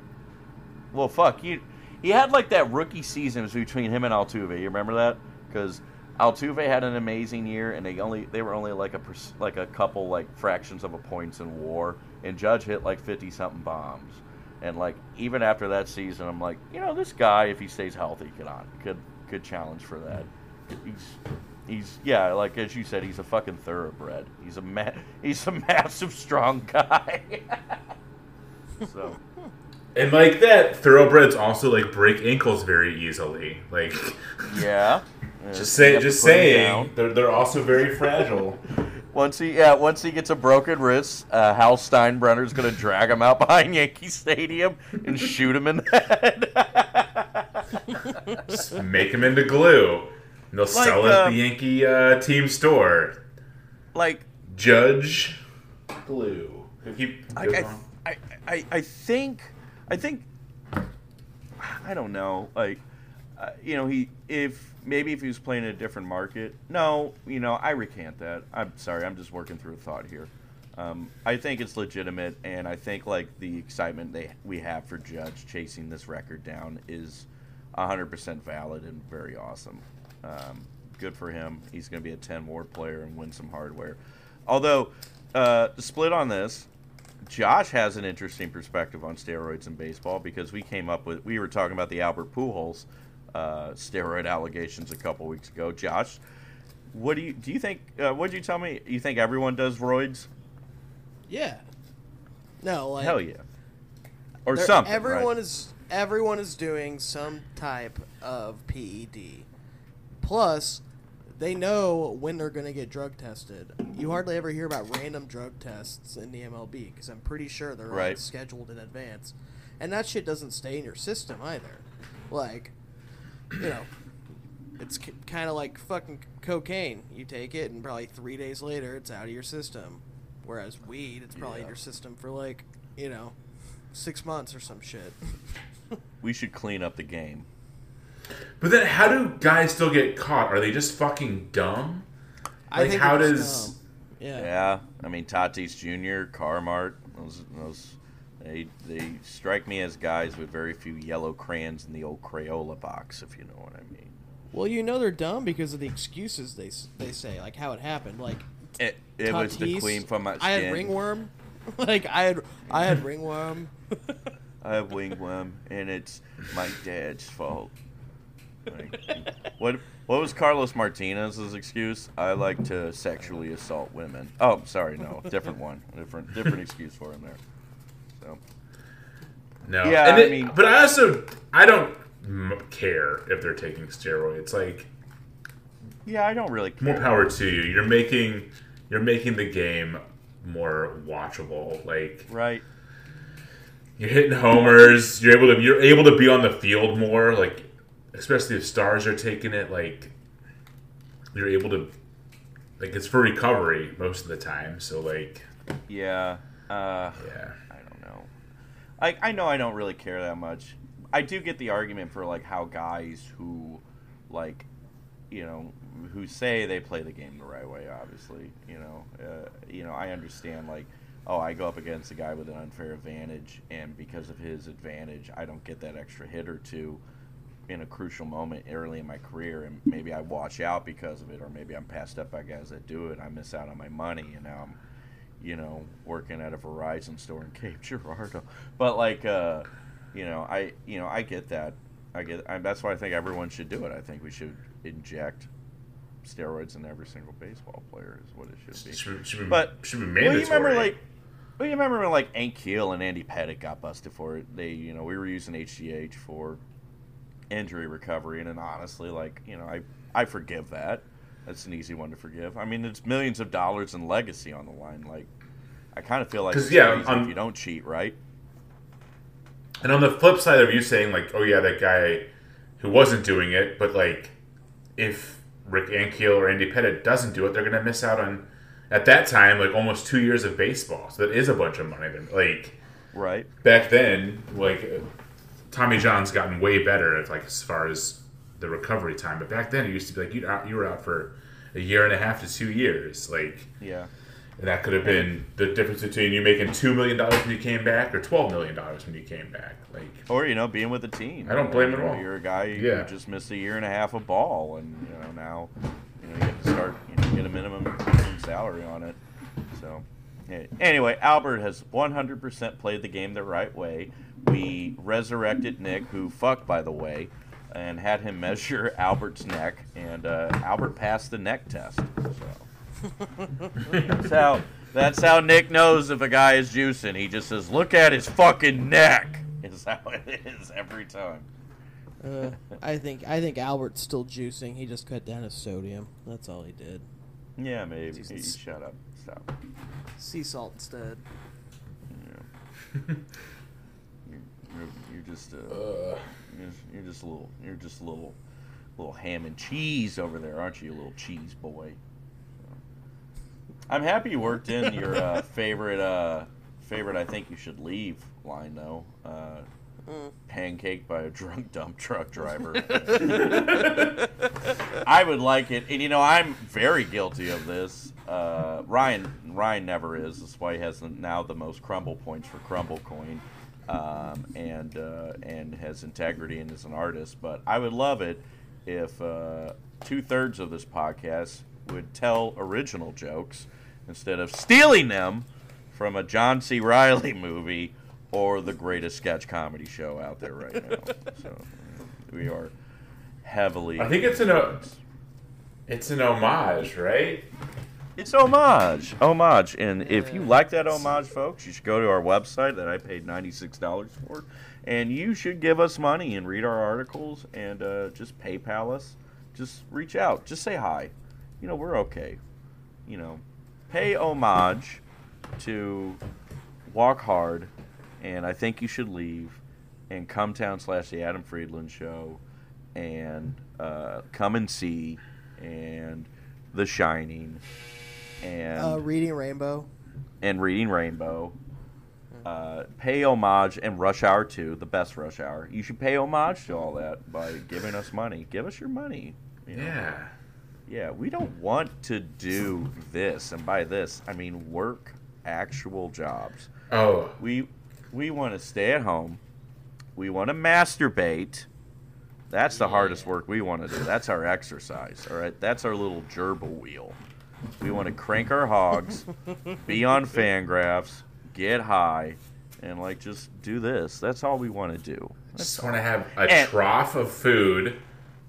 well, fuck you. He had like that rookie season between him and Altuve. You remember that? Because Altuve had an amazing year, and they only they were only like a like a couple like fractions of a points in WAR, and Judge hit like fifty something bombs, and like even after that season, I'm like, you know, this guy if he stays healthy could on could could challenge for that. He's he's yeah, like as you said, he's a fucking thoroughbred. He's a ma- he's a massive strong guy. so.
And like that, thoroughbreds also like break ankles very easily. Like,
yeah,
just say, just saying, they're they're also very fragile.
Once he yeah, once he gets a broken wrist, uh, Hal Steinbrenner's gonna drag him out behind Yankee Stadium and shoot him in the
head. Just make him into glue. And they'll like, sell it uh, at the Yankee uh, team store.
Like
Judge glue. Keep,
I, I, I, I think I think I don't know. Like, uh, you know, he if maybe if he was playing in a different market. No, you know, I recant that. I'm sorry. I'm just working through a thought here. Um, I think it's legitimate, and I think like the excitement they we have for Judge chasing this record down is 100% valid and very awesome. Um, good for him. He's going to be a 10 WAR player and win some hardware. Although, uh, split on this, Josh has an interesting perspective on steroids in baseball because we came up with we were talking about the Albert Pujols uh, steroid allegations a couple weeks ago. Josh, what do you do? You think? Uh, what did you tell me? You think everyone does roids?
Yeah. No, like
hell yeah, or something.
Everyone
right?
is everyone is doing some type of PED. Plus, they know when they're going to get drug tested. You hardly ever hear about random drug tests in the MLB because I'm pretty sure they're right. all scheduled in advance. And that shit doesn't stay in your system either. Like, you know, it's c- kind of like fucking cocaine. You take it, and probably three days later, it's out of your system. Whereas weed, it's probably yeah. in your system for like, you know, six months or some shit.
we should clean up the game.
But then, how do guys still get caught? Are they just fucking dumb? Like, how does?
Dumb. Yeah.
Yeah. I mean, Tatis Jr., Carmart, those, those, they they strike me as guys with very few yellow crayons in the old Crayola box, if you know what I mean.
Well, you know they're dumb because of the excuses they they say, like how it happened. Like
it, it Tatis, was the queen from my skin. I
had ringworm. like I had I had ringworm.
I have wingworm, and it's my dad's fault. Like, what what was Carlos Martinez's excuse? I like to sexually assault women. Oh, sorry, no, different one, different different excuse for him there. So.
No, yeah, and I mean, but I also I don't care if they're taking steroids. It's like,
yeah, I don't really care.
More power to you. You're making you're making the game more watchable. Like,
right.
You're hitting homers. You're able to you're able to be on the field more. Like especially if stars are taking it, like you're able to like it's for recovery most of the time. So like
yeah, uh, yeah. I know. I know I don't really care that much. I do get the argument for like how guys who like you know who say they play the game the right way. Obviously, you know, uh, you know, I understand like. Oh, I go up against a guy with an unfair advantage, and because of his advantage, I don't get that extra hit or two in a crucial moment early in my career, and maybe I watch out because of it, or maybe I'm passed up by guys that do it. And I miss out on my money, and now I'm, you know, working at a Verizon store in Cape Girardeau. But like, uh, you know, I, you know, I get that. I get. I, that's why I think everyone should do it. I think we should inject steroids in every single baseball player is what it should be.
Should, should be
but
should be mandatory.
Well, you remember like Well, you remember when like Ankiel and Andy Pettitte got busted for it? They, you know, we were using HGH for injury recovery, and then honestly, like, you know, I I forgive that. That's an easy one to forgive. I mean, it's millions of dollars in legacy on the line. Like, I kind of feel like it's
yeah, on-
if you don't cheat, right?
And on the flip side of you saying like, oh yeah, that guy who wasn't doing it, but like, if Rick Ankiel or Andy Pettitte doesn't do it, they're gonna miss out on at that time like almost two years of baseball. So that is a bunch of money. Like
Right.
back then, like Tommy John's gotten way better at like as far as the recovery time. But back then, it used to be like you out, you were out for a year and a half to two years. Like
Yeah.
and that could have been the difference between you making two million dollars when you came back or twelve million dollars when you came back. Like
Or you know, being with the team.
I don't blame it at all.
You're a guy
Yeah.
who just missed a year and a half of ball, and you know now, you know, you get to start, you know, get a minimum, minimum salary on it. So, anyway, Albert has 100% played the game the right way. We resurrected Nik, who fuck by the way, and had him measure Albert's neck, and uh, Albert passed the neck test. So. That's how that's how Nik knows if a guy is juicing. He just says, "Look at his fucking neck." Is how it is every time.
Uh, I think I think Albert's still juicing. He just cut down his sodium. That's all he did.
Yeah, maybe.
Jesus.
Shut up. Stop.
Sea salt instead.
Yeah. you're, you're, you're just uh, you're, you're just a little you're just a little little ham and cheese over there, aren't you, you little cheese boy? I'm happy you worked in your uh, favorite uh, favorite. I think you should leave line though. Uh, Pancake by a drunk dump truck driver. I would like it, and you know I'm very guilty of this. Uh, Ryan Ryan never is. That's why he has the- now the most crumble points for Crumble Coin, um, and uh, and has integrity and is an artist. But I would love it if uh, two thirds of this podcast would tell original jokes instead of stealing them from a John C. Reilly movie or the greatest sketch comedy show out there right now. so we are heavily.
I think it's an o- it's an homage, right?
It's homage, homage, and if you like that homage, folks, you should go to our website that I paid ninety six dollars for, and you should give us money and read our articles and uh, just PayPal us. Just reach out, just say hi. You know we're okay. You know, pay homage to Walk Hard, and I think you should leave, and Cum Town slash the Adam Friedland Show, and uh, Come and See, and The Shining, and
Uh, reading Rainbow.
and Reading Rainbow. Uh, pay homage and Rush Hour 2, the best Rush Hour. You should pay homage to all that by giving us money. Give us your money. you know?
Yeah.
Yeah, we don't want to do this, and by this I mean work actual jobs.
Oh,
We we want to stay at home. We want to masturbate. That's the hardest work we want to do. That's our exercise. All right, that's our little gerbil wheel. We want to crank our hogs, be on Fangraphs, get high, and like just do this. That's all we want to do.
I just want to have a
And-
trough of food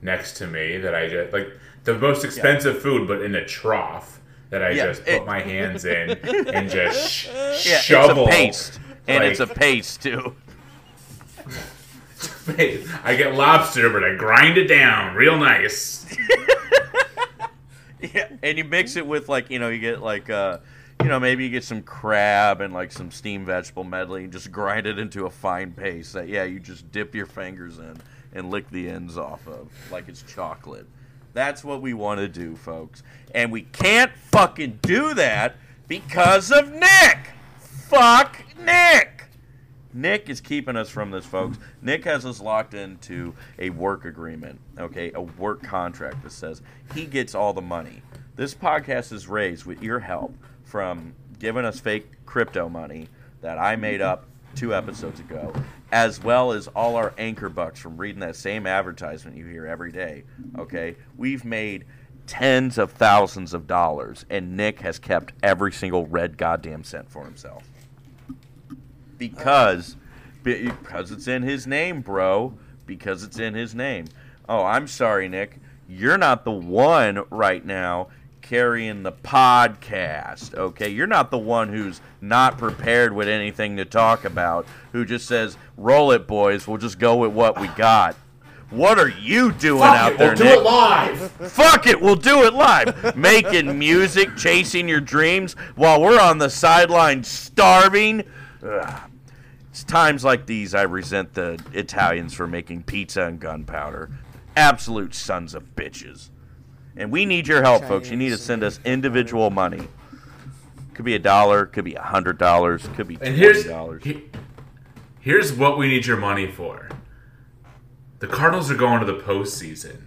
next to me that I just like the most expensive food, but in a trough that I
Yeah,
just put
it-
my hands in and just sh-
Yeah,
shovel.
it's a paste, and it's a paste too.
I get lobster, but I grind it down real nice.
Yeah, and you mix it with like you know you get like uh you know maybe you get some crab and like some steamed vegetable medley and just grind it into a fine paste that yeah you just dip your fingers in and lick the ends off of like it's chocolate. That's what we want to do, folks, and we can't fucking do that because of Nik. Fuck Nik. Nik is keeping us from this, folks. Nik has us locked into a work agreement, okay, a work contract that says he gets all the money. This podcast is raised with your help from giving us fake crypto money that I made up two episodes ago, as well as all our anchor bucks from reading that same advertisement you hear every day, okay? We've made tens of thousands of dollars, and Nik has kept every single red goddamn cent for himself because because it's in his name, bro. Because it's in his name. Oh, I'm sorry, Nik. You're not the one right now carrying the podcast. Okay, you're not the one who's not prepared with anything to talk about. Who just says, "Roll it, boys. We'll just go with what we got." What are you doing
Fuck
out
it,
there,
we'll do it live.
Fuck it, we'll do it live. Making music, chasing your dreams while we're on the sideline starving. Ugh. It's times like these I resent the Italians for making pizza and gunpowder. Absolute sons of bitches. And we need your help, folks. You need to send us individual money. Could be a dollar, could be a hundred dollars, could be
And
twenty
here's
dollars.
he- here's what we need your money for. The Cardinals are going to the postseason.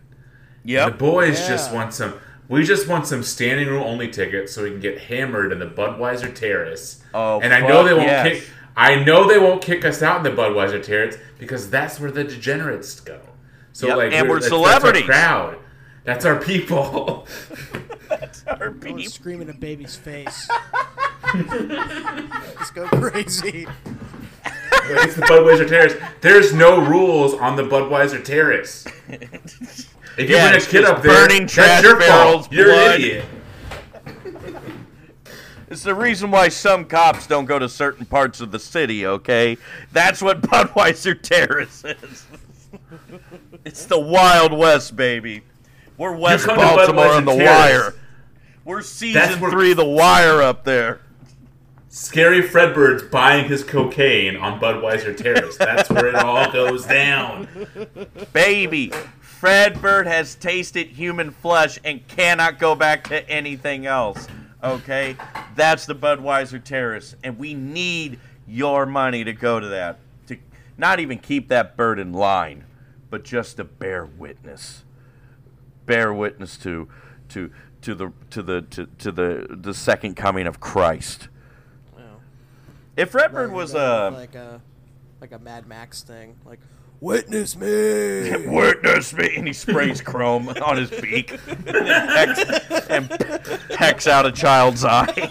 Yeah.
The
boys
Yeah.
just want some. We just want some standing room only tickets so we can get hammered in the Budweiser Terrace.
Oh,
and I know they won't
yes.
kick. I know they won't kick us out in the Budweiser Terrace because that's where the degenerates go. So
Yep,
like,
and we're
that's-
celebrities.
That's our crowd. That's our people.
Our
I
people.
was screaming a baby's face. Just go crazy.
it's the Budweiser Terrace. There's no rules on the Budweiser Terrace. If you
Yeah,
bring a kid up there,
burning
that's
trash
your
barrels,
fault. You're
blood.
an idiot.
It's the reason why some cops don't go to certain parts of the city, okay? That's what Budweiser Terrace is. it's the Wild West, baby. We're West Baltimore on the
Terrace.
wire. We're season
where-
three, the wire up there.
Scary Fredbird's buying his cocaine on Budweiser Terrace. That's where it all goes down.
Baby, Fredbird has tasted human flesh and cannot go back to anything else. Okay? That's the Budweiser Terrace. And we need your money to go to that. To not even keep that bird in line, but just to bear witness. Bear witness to to to the to the to, to the the second coming of Christ.
Wow.
If Fredbird was uh
like a like a Mad Max thing, like witness me.
Witness me, and he sprays chrome on his beak and hecks, and out a child's eye.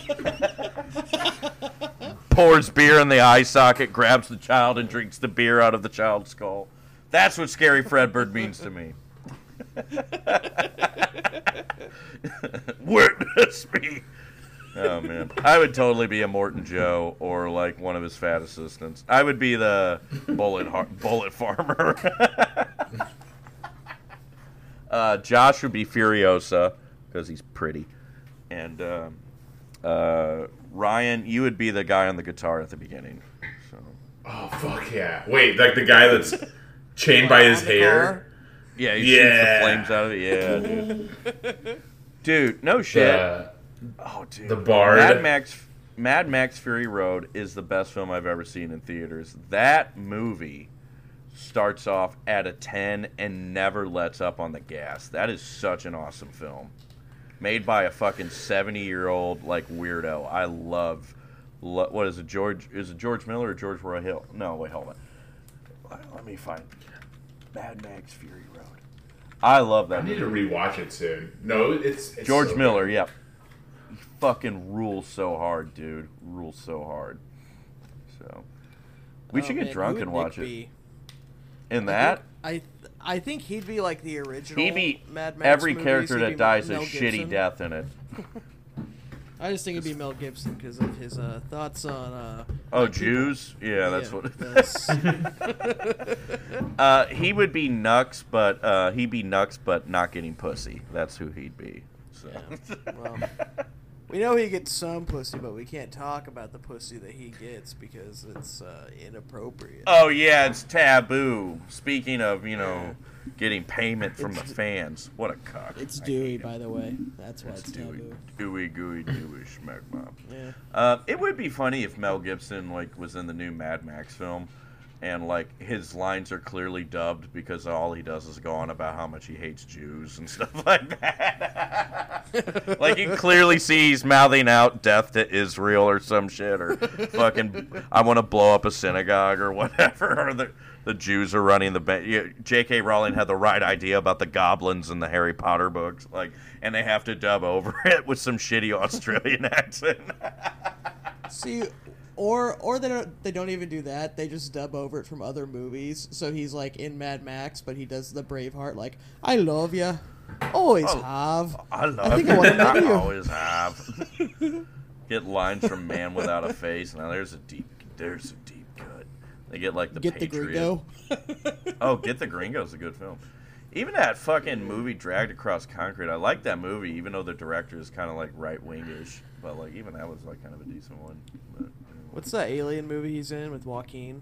Pours beer in the eye socket, grabs the child, and drinks the beer out of the child's skull. That's what Scary Fredbird means to me. Witness me. Oh man, I would totally be Immortan Joe or like one of his fat assistants. I would be the bullet har- bullet farmer. uh, Josh would be Furiosa because he's pretty, and um, uh, Ryan, you would be the guy on the guitar at the beginning. So
Oh fuck yeah! Wait, like the guy that's chained by his hair.
yeah, he shoots
Yeah.
the flames out of it. Yeah, dude. dude, no shit.
The,
oh, dude.
the Bard.
Mad Max Mad Max Fury Road is the best film I've ever seen in theaters. That movie starts off at a 10 and never lets up on the gas. That is such an awesome film. Made by a fucking 70-year-old like weirdo. I love lo- what is it George is it George Miller or George Roy Hill? No, wait, hold on. Let- me find Mad Max Fury Road. I love that.
I need
movie.
to rewatch it soon. No, it's, it's
George
so
Miller,
good.
yep. He fucking rules so hard, dude. Rules so hard. So we
Oh,
should get
who
drunk and
Nik
watch it.
be?
In that,
I th- I think he'd be like the original.
he beat
Mad Max
every
movies.
character
He'd
that
be
dies a shitty death in it.
I just think it'd be Mel Gibson because of his uh, thoughts on. Uh,
Oh,
black people.
Jews? Yeah, that's
Yeah,
what.
that's-
uh, he would be Nux, but uh, he'd be Nux, but not getting pussy. That's who he'd be. So.
well, we know he gets some pussy, but we can't talk about the pussy that he gets because it's uh, inappropriate.
Oh yeah, it's taboo. Speaking of, you know, getting payment from the fans. What a cock.
It's
I
Dewey, by the way. That's why it's,
It's Dewey,
taboo.
Dewey, gooey, Dewey, schmack mop.
Yeah.
Uh, it would be funny if Mel Gibson like was in the new Mad Max film, and like his lines are clearly dubbed because all he does is go on about how much he hates Jews and stuff like that. like you clearly see he's mouthing out "death to Israel" or some shit, or fucking "I want to blow up a synagogue" or whatever. Or the the Jews are running the bank. J.K. Rowling had the right idea about the goblins in the Harry Potter books, like, and they have to dub over it with some shitty Australian accent.
See, or or they don't they don't even do that. They just dub over it from other movies. So he's like in Mad Max, but he does the Braveheart like I love you, always
Oh,
have.
I love
I think
you.
I want to know
I
you.
always have. get lines from Man Without a Face. Now there's a deep, there's a deep cut. They get like the
Get the Gringo.
Oh, Get the Gringo's a good film. Even that fucking movie Dragged Across Concrete, I like that movie, even though the director is kind of like right wingish. But like even that was like kind of a decent one. But,
What's that alien movie he's in with Joaquin?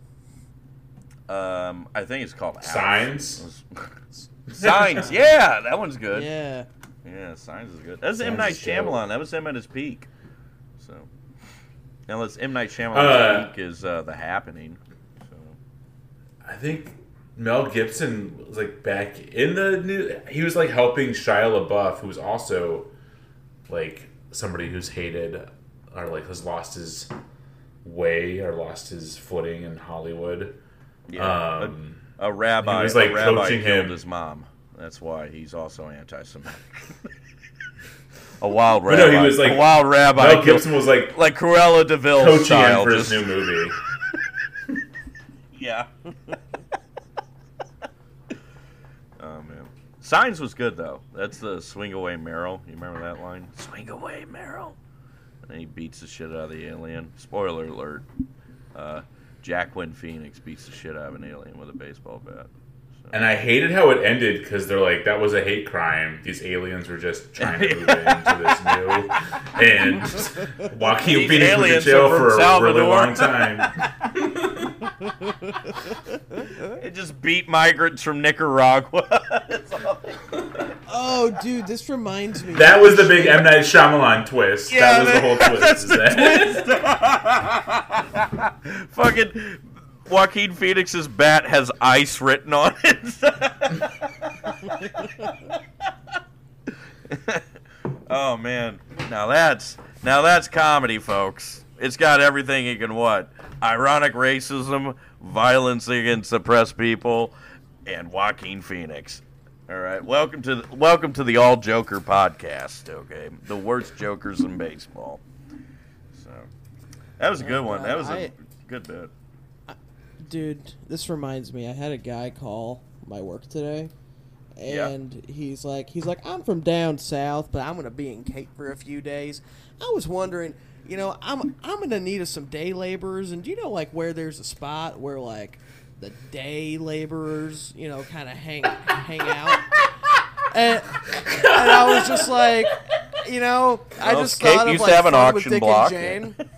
um, I think it's called
Signs.
Signs, yeah, that one's good.
Yeah.
Yeah, Signs is good. That's M Night
is dope.
Shyamalan. That was him at his peak. So, now let's M Night Shyamalan's
Uh,
peak is uh, The Happening. So,
I think Mel Gibson was like back in the new. He was like helping Shia LaBeouf, who was also like somebody who's hated or like has lost his way or lost his footing in Hollywood.
yeah,
Um,
a, a rabbi,
he was, like,
a rabbi
coaching
killed
him.
his mom. That's why he's also anti-Semitic. a wild
But
rabbi.
no, he was, like-
a wild rabbi.
Mel Gibson was like
like Cruella de Vil
coaching
style.
him for his new movie.
Yeah. oh man, Signs was good though. That's the swing away Merrill. You remember that line? Swing away Merrill. And he beats the shit out of the alien. Spoiler alert. Uh, Joaquin Phoenix beats the shit out of an alien with a baseball bat. So.
And I hated how it ended because they're like, that was a hate crime. These aliens were just trying to move into this new. And Joaquin Phoenix was in jail for a really long time.
It just beat migrants from Nicaragua. That's all they-
Oh, dude, this reminds me.
That was the big M. Night Shyamalan twist.
Yeah,
that was the whole twist.
that's
is
the
that-
Fucking Joaquin Phoenix's bat has ice written on it. oh man, now that's now that's comedy, folks. It's got everything you can want: ironic racism, violence against oppressed people, and Joaquin Phoenix. All right, welcome to the, welcome to the All Joker podcast. Okay, the worst jokers in baseball. So that was a good one. That was a
I-
good bit.
Dude, this reminds me. I had a guy call my work today,
Yeah.
and he's like, he's like, I'm from down south, but I'm gonna be in Cape for a few days. I was wondering, you know, I'm I'm gonna need some day laborers, and do you know like where there's a spot where like the day laborers, you know, kind of hang hang out. And, and I was just like, you know, I
Well,
just thought of
used
like
to have an
Fun with
auction
Dick
block.
and Jane.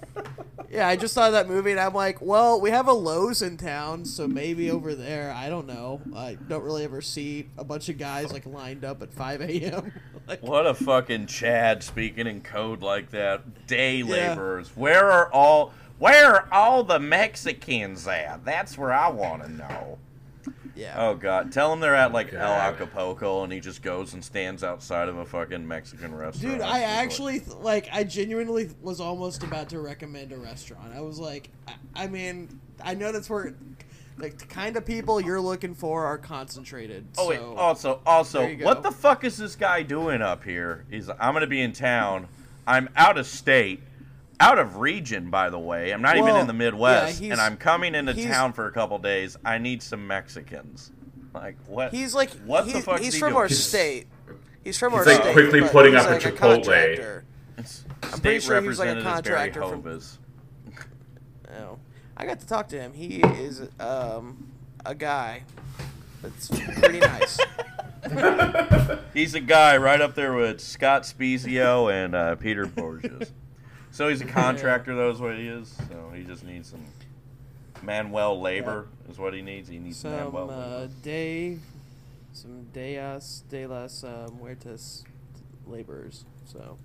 Yeah, I just saw that movie and I'm like, well, we have a Lowe's in town, so maybe over there. I don't know. I don't really ever see a bunch of guys like lined up at 5 a.m. like,
What a fucking Chad speaking in code like that. Day laborers. Where are all where are all the Mexicans at? That's where I want to know.
Yeah.
Oh god, tell him they're at like El Acapulco and he just goes and stands outside of a fucking Mexican restaurant.
Dude, I
He's like-
actually like. I genuinely was almost about to recommend a restaurant. I was like, I, I mean, I know that's where, like, the kind of people you're looking for are concentrated.
Oh wait, also also what the fuck is this guy doing up here? He's I'm going to be in town. I'm out of state. Out of region, by the way. I'm not even in the Midwest,
yeah,
and I'm coming into town for a couple days. I need some Mexicans. Like what?
He's like,
what
he-
the fuck?
he's
is he
from
doing?
our
He's-
state. He's from
he's
our
like
state.
quickly putting
he's
up a
like
Chipotle.
contractor.
State
pretty sure he was like a
representative is Barry
contractor from-
Hovis.
Oh, I got to talk to him. He is um, a guy that's pretty nice.
He's a guy right up there with Scott Spiezio and uh, Peter Borges. So he's a contractor, though, is what he is. So he just needs some Manuel labor, is what he needs. He needs
Some
Manuel
uh,
labor.
day, some deas de las muertes laborers. So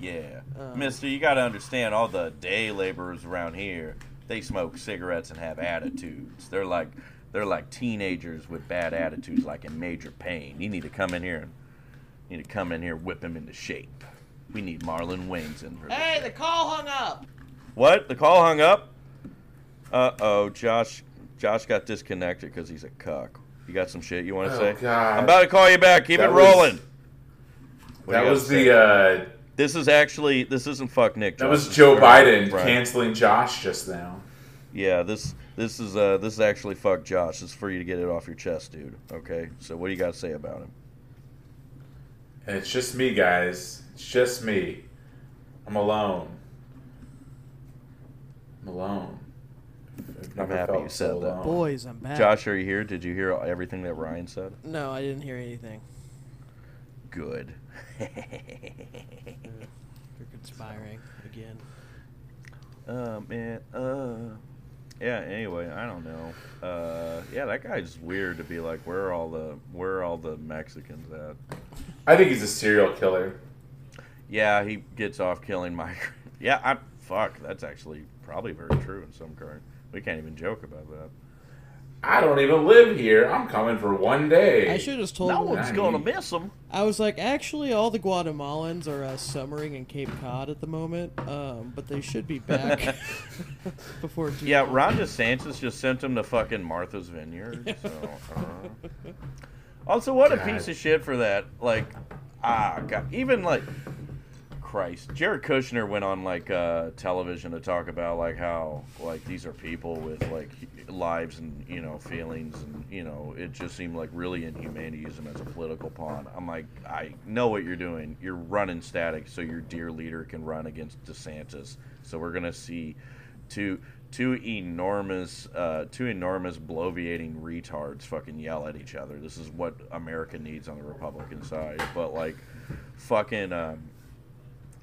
Yeah.
um,
Mister, you got to understand all the day laborers around here, they smoke cigarettes and have attitudes. They're like. They're like teenagers with bad attitudes, like in Major Payne. You need to come in here and you need to come in here, whip them into shape. We need Marlon Wayans in for
hey, the call hung up.
What? The call hung up? Uh oh, Josh. Josh got disconnected because he's a cuck. You got some shit you want to
Oh,
say?
God.
I'm about to call you back. Keep
That
it
was-
rolling. What
that was the uh,
This is actually this isn't fuck Nick.
That was Joe
is-
Biden
right.
canceling Josh just now.
Yeah, this this is uh this is actually fuck Josh. It's for you to get it off your chest, dude. Okay, so what do you got to say about him?
And it's just me, guys. It's just me. I'm alone. I'm alone. I've
I'm happy
felt
you
so
said that.
alone.
Boys, I'm back.
Josh, are you here? Did you hear everything that Ryan said?
No, I didn't hear anything.
Good.
You're conspiring again.
Uh man, uh yeah, anyway, I don't know. Uh yeah, that guy's weird to be like where are all the where are all the Mexicans at?
I think he's a serial killer.
Yeah, he gets off killing migrants. Yeah, I fuck, that's actually probably very true in some current. We can't even joke about that.
I don't even live here. I'm coming for one day.
I should have told
No
him.
one's gonna miss him.
I was like, actually, all the Guatemalans are uh, summering in Cape Cod at the moment, um, but they should be back before. Too
Yeah,
long.
Ron DeSantis just sent him to fucking Martha's Vineyard. So, uh. Also, what a piece of shit for that. Like, ah, God, even like, Christ, Jared Kushner went on like uh, television to talk about like how like these are people with like lives and you know feelings and you know it just seemed like really inhumane to use them as a political pawn. I'm like, I know what you're doing. You're running static so your dear leader can run against DeSantis. So we're gonna see two two enormous uh, two enormous bloviating retards fucking yell at each other. This is what America needs on the Republican side. But like, fucking um,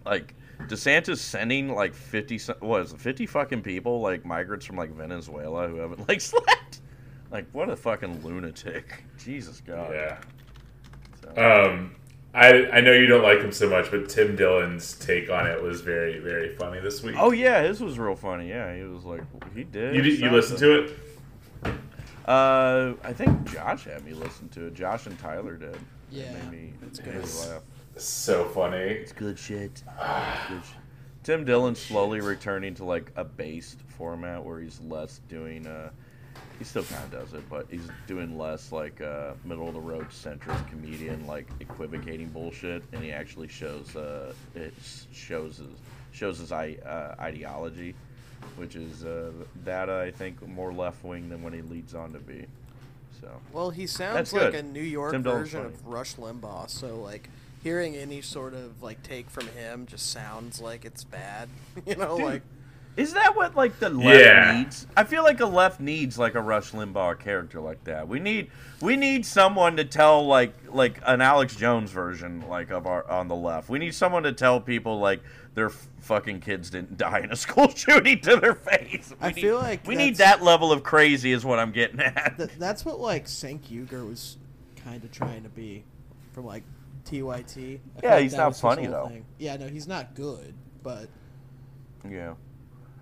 like DeSantis sending like fifty so- what is it, fifty fucking people like migrants from like Venezuela who haven't like slept. Like what a fucking lunatic! Jesus God.
yeah.
So-
Um, I I know you don't like him so much, but Tim Dillon's take on it was very very funny this week.
oh yeah, his was real funny. Yeah, he was like he did.
you did, you
something.
listened to it?
Uh, I think Josh had me listen to it. Josh and Tyler did. It
Yeah,
made me,
it's
it made me laugh.
So funny.
It's good shit. It's good shit. Tim Dillon's slowly returning to like a based format where he's less doing. Uh, he still kind of does it, but he's doing less like uh, middle of the road centrist comedian like equivocating bullshit, and he actually shows uh, it shows his shows his I, uh, ideology, which is uh, that I think more left wing than what he leads on to be. So
Well, he sounds
That's
like
good.
a New York
Tim
version of Rush Limbaugh. So like hearing any sort of like take from him just sounds like it's bad. You know,
Dude,
like
Is that what like the left
Yeah.
needs? I feel like a left needs like a Rush Limbaugh character like that. We need we need someone to tell like like an Alex Jones version like of our on the left. We need someone to tell people like their f- fucking kids didn't die in a school shooting to their face. We
I
need-
feel like
we need that level of crazy is what I'm getting at.
th- that's what like Cenk Uygur was kind of trying to be from like TYT. I
Yeah,
like
he's not funny, though.
thing. Yeah, no, he's not good, but
yeah.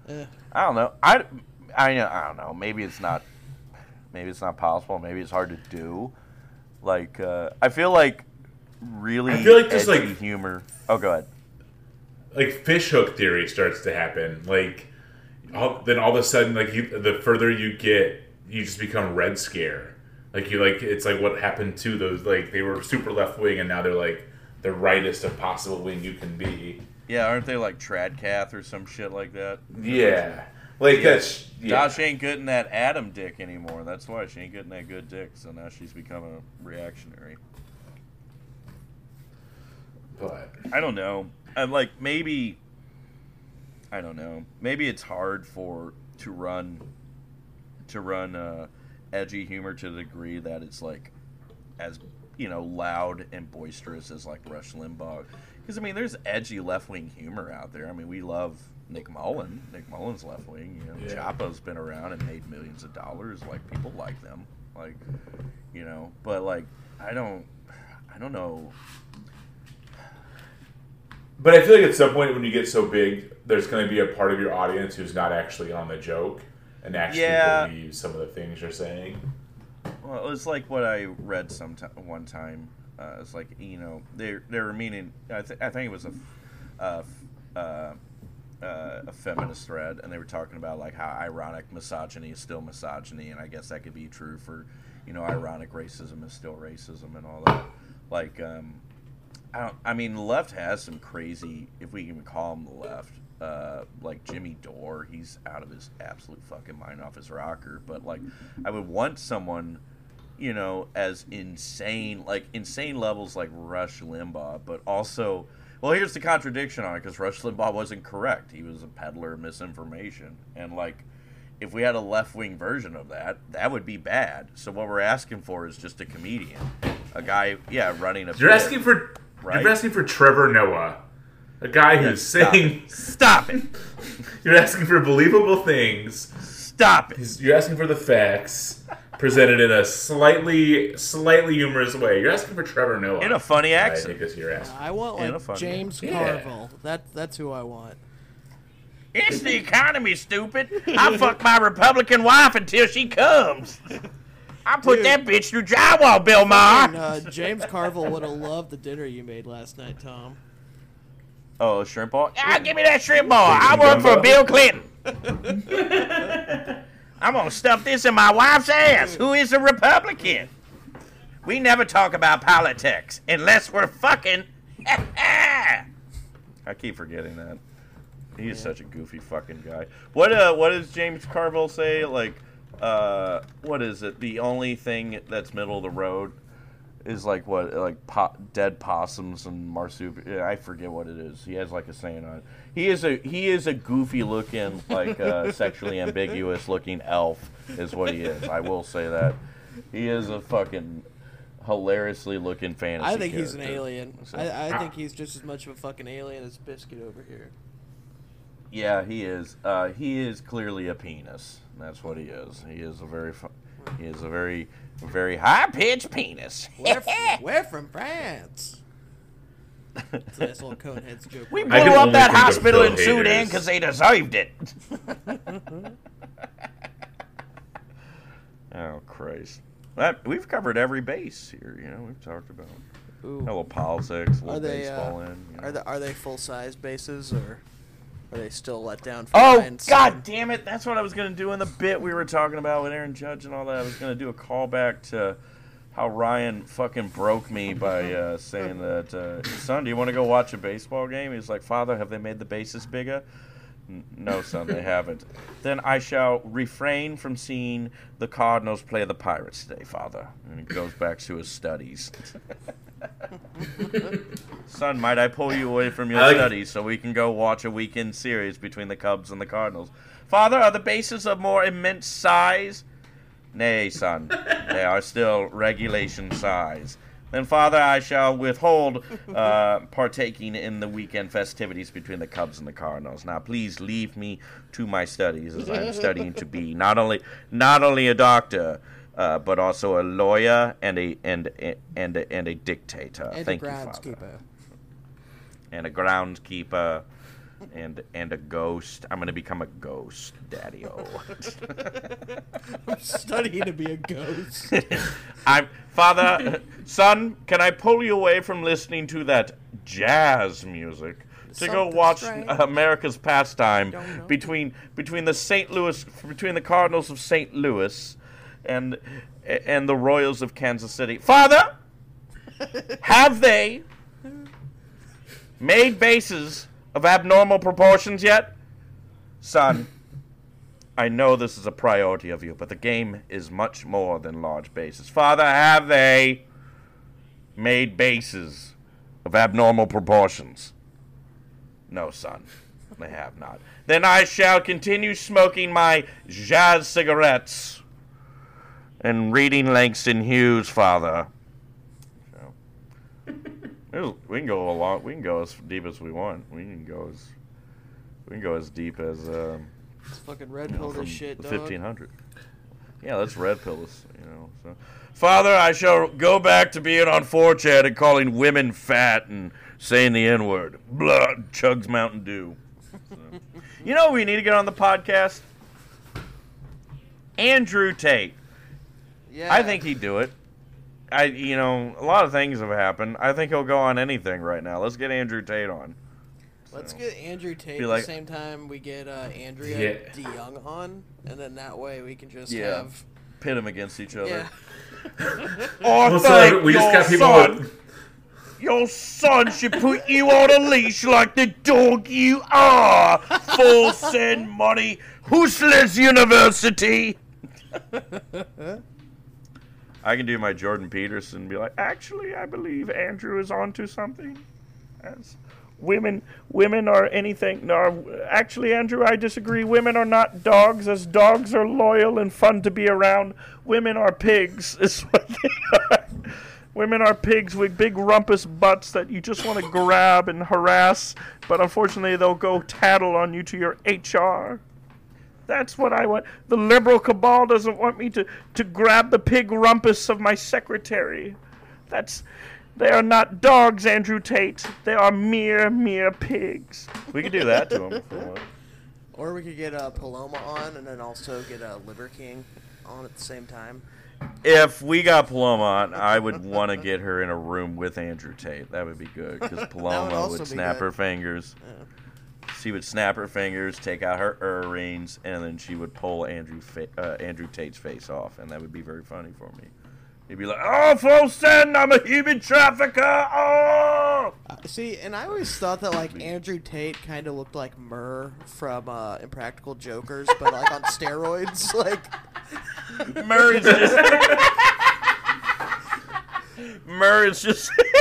eh.
I don't know. I, I, I don't know. Maybe it's not. Maybe it's not possible. Maybe it's hard to do. Like uh, I feel like really
I feel like there's,
edgy
like-
humor. Oh, go ahead.
like fishhook theory starts to happen. Like, all, then all of a sudden, like you, the further you get, you just become Red Scare. Like you, like it's like what happened to those. Like they were super left wing, and now they're like the rightest of possible wing you can be.
Yeah, aren't they like Tradcath or some shit like that?
Yeah, like that's yeah.
Josh ain't getting that Adam dick anymore. That's why she ain't getting that good dick. So now she's become a reactionary.
But
I don't know. I'm like maybe I don't know. Maybe it's hard for to run to run uh, edgy humor to the degree that it's like as you know loud and boisterous as like Rush Limbaugh. Because I mean, there's edgy left wing humor out there. I mean, we love Nick Mullen. Nick Mullen's left wing. You know,
Yeah.
Chapo's been around and made millions of dollars. Like people like them. Like you know, but like I don't, I don't know.
But I feel like at some point when you get so big, there's going to be a part of your audience who's not actually on the joke and actually
Yeah.
believe some of the things you're saying.
Well, it's like what I read some ti- one time. Uh, it's like you know they they were meaning. I, th- I think it was a, uh, uh, uh, a feminist thread, and they were talking about like how ironic misogyny is still misogyny, and I guess that could be true for you know ironic racism is still racism and all that. Like um, I don't. I mean, the left has some crazy, if we can call them the left, uh, like Jimmy Dore. He's out of his absolute fucking mind off his rocker. But like, I would want someone, you know, as insane, like insane levels like Rush Limbaugh, but also. Well, here's the contradiction on it because Rush Limbaugh wasn't correct. He was a peddler of misinformation. And, like, if we had a left wing version of that, that would be bad. So, what we're asking for is just a comedian. A guy, yeah, running a.
You're
bit.
asking for
Right.
you're asking for Trevor Noah, a guy who's
Stop
saying
it. Stop it.
you're asking for believable things.
Stop it.
He's- You're asking for the facts presented in a slightly slightly humorous way. You're asking for Trevor Noah
In a funny
I
accent.
think is your asking.
I want
In
like James
Yeah.
Carville. That that's who I want.
It's the economy, stupid. I fuck my Republican wife until she comes. I put
Dude.
that bitch through drywall, Bill Maher.
Uh, James Carville would have loved the dinner you made last night, Tom.
Oh, shrimp ball? Ah, give me that shrimp ball. I work for? Bill Clinton. I'm gonna stuff this in my wife's ass, who is a Republican. We never talk about politics unless we're fucking. I keep forgetting that. He He's such a goofy fucking guy. What uh, what does James Carville say? Like, uh, what is it? The only thing that's middle of the road is like what, like po- dead possums and marsupial. I forget what it is. He has like a saying on it. He is a he is a goofy looking, like uh, sexually ambiguous looking elf, is what he is. I will say that he is a fucking hilariously looking fantasy.
I think he's an alien.
So-
I, I think he's just as much of a fucking alien as Biscuit over here.
Yeah, he is. Uh, he is clearly a penis. That's what he is. He is a very, fu- he is a very, very high pitched penis.
We're from, we're from France. It's a nice little Coneheads joke.
we
right?
blew
can
up
only
that
think of
hospital
Bill
in Sudan
Hader's-
because they deserved it. oh Christ! That we've covered every base here. You know, we've talked about a little politics, a little
Are they
baseball
uh,
in. you know.
are they are they full size bases or are they still let down? For
Oh
Ryan's
God
son?
damn it! That's what I was gonna do in the bit we were talking about with Aaron Judge and all that. I was gonna do a callback to how Ryan fucking broke me by uh, saying that, uh, son, do you want to go watch a baseball game? He's like, Father, have they made the bases bigger? No, son, they haven't. Then I shall refrain from seeing the Cardinals play the Pirates today, Father. And he goes back to his studies. Son, might I pull you away from your studies so we can go watch a weekend series between the Cubs and the Cardinals? Father, are the bases of more immense size? Nay, son, they are still regulation size. Then, Father, I shall withhold uh, partaking in the weekend festivities between the Cubs and the Cardinals. Now, please leave me to my studies, as I am studying to be not only not only a doctor, uh, but also a lawyer and a and and a, and a dictator.
And
Thank
a
you, Father
groundskeeper.
and a groundskeeper and and a ghost. I'm gonna become a ghost, Daddy O.
I'm studying to be a ghost.
I'm father, son. Can I pull you away from listening to that jazz music to go watch
strange.
America's pastime between between the St. Louis between the Cardinals of St. Louis and and the Royals of Kansas City? Father, have they made bases of abnormal proportions yet? Son, I know this is a priority of you, but the game is much more than large bases. Father, have they made bases of abnormal proportions? No, son, they have not. Then I shall continue smoking my jazz cigarettes and reading Langston Hughes, Father. So, we can go a lot. We can go as deep as we want. We can go as we can go as deep as. Um,
It's fucking red
you know,
pill this shit,
the 1500. Yeah, let's red pill us, you know. So, Father, I shall go back to being on 4chan and calling women fat and saying the N word. Blood chugs Mountain Dew. So. You know, we need to get on the podcast. Andrew Tate.
Yeah.
I think he'd do it. I, you know, a lot of things have happened. I think he'll go on anything right now. Let's get Andrew Tate on.
Let's
So.
get Andrew Tate
Be
at the same time we get uh, Andrea
Yeah.
DeYoung on, and then that way we can just
Yeah.
have
Pit them against each other.
yeah.
Oh,
Well, so we just
your
got people.
son. Your son should put you on a leash like the dog you are. Full send money. Hustlers University. I can do my Jordan Peterson and be like, actually, I believe Andrew is onto something. As women, women are anything. No, actually, Andrew, I disagree. Women are not dogs, as dogs are loyal and fun to be around. Women are pigs, is what they are. Women are pigs with big rumpus butts that you just want to grab and harass, but unfortunately, they'll go tattle on you to your HR. That's what I want. The liberal cabal doesn't want me to, to grab the pig rumpus of my secretary. That's. They are not dogs, Andrew Tate. They are mere, mere pigs. We could do that to him. if we want.
Or we could get uh, Paloma on and then also get uh, Liver King on at the same time.
If we got Paloma on, I would want to get her in a room with Andrew Tate. That would be good because Paloma
also
would snap
good.
her fingers. She would snap her fingers, take out her earrings, and then she would pull Andrew fa- uh, Andrew Tate's face off, and that would be very funny for me. He'd be like, "Oh, full send! I'm a human trafficker! Oh!"
Uh, see, and I always thought that like Andrew Tate kind of looked like Murr from uh, Impractical Jokers, but like on steroids. Like,
Murray's just Murray is just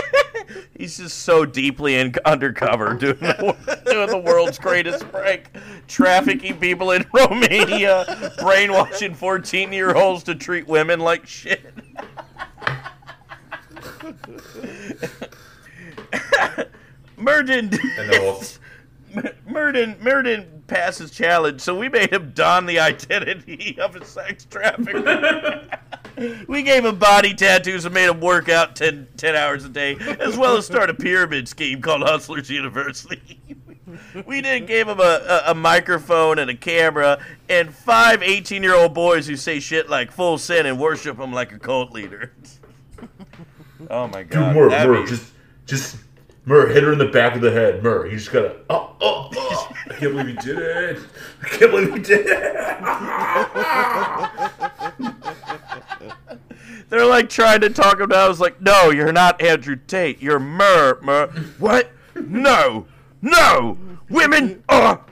he's just so deeply in undercover doing the, doing the world's greatest prank, trafficking people in Romania, brainwashing 14 year olds to treat women like shit. Murden Murden Murden passed his challenge, so we made him don the identity of a sex trafficker. We gave him body tattoos and made him work out 10, 10 hours a day, as well as start a pyramid scheme called Hustlers University. we then gave him a, a, a microphone and a camera and five 18 year old boys who say shit like full sin and worship him like a cult leader. oh my god. That'd
Mur,
be-
just, just, Mur, hit her in the back of the head. Mur, you just gotta, oh, oh, oh. I can't believe you did it. I can't believe you did it.
They're like trying to talk him down. I was like, no, you're not Andrew Tate. You're Mur. Mur. What? No. No. Women are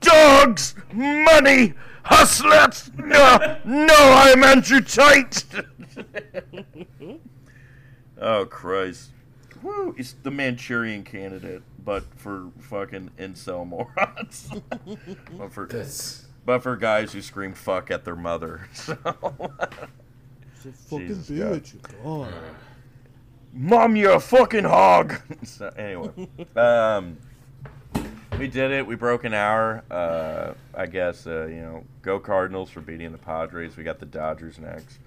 dogs. Money. Hustlers. No. No, I'm Andrew Tate. oh, Christ. Woo. He's the Manchurian candidate, but for fucking incel morons. but, for,
That's,
but for guys who scream fuck at their mother. So.
fucking
Jesus God.
God.
Mom, you're a fucking hog. so anyway, um, we did it. We broke an hour. Uh, I guess uh, you know, go Cardinals for beating the Padres. We got the Dodgers next.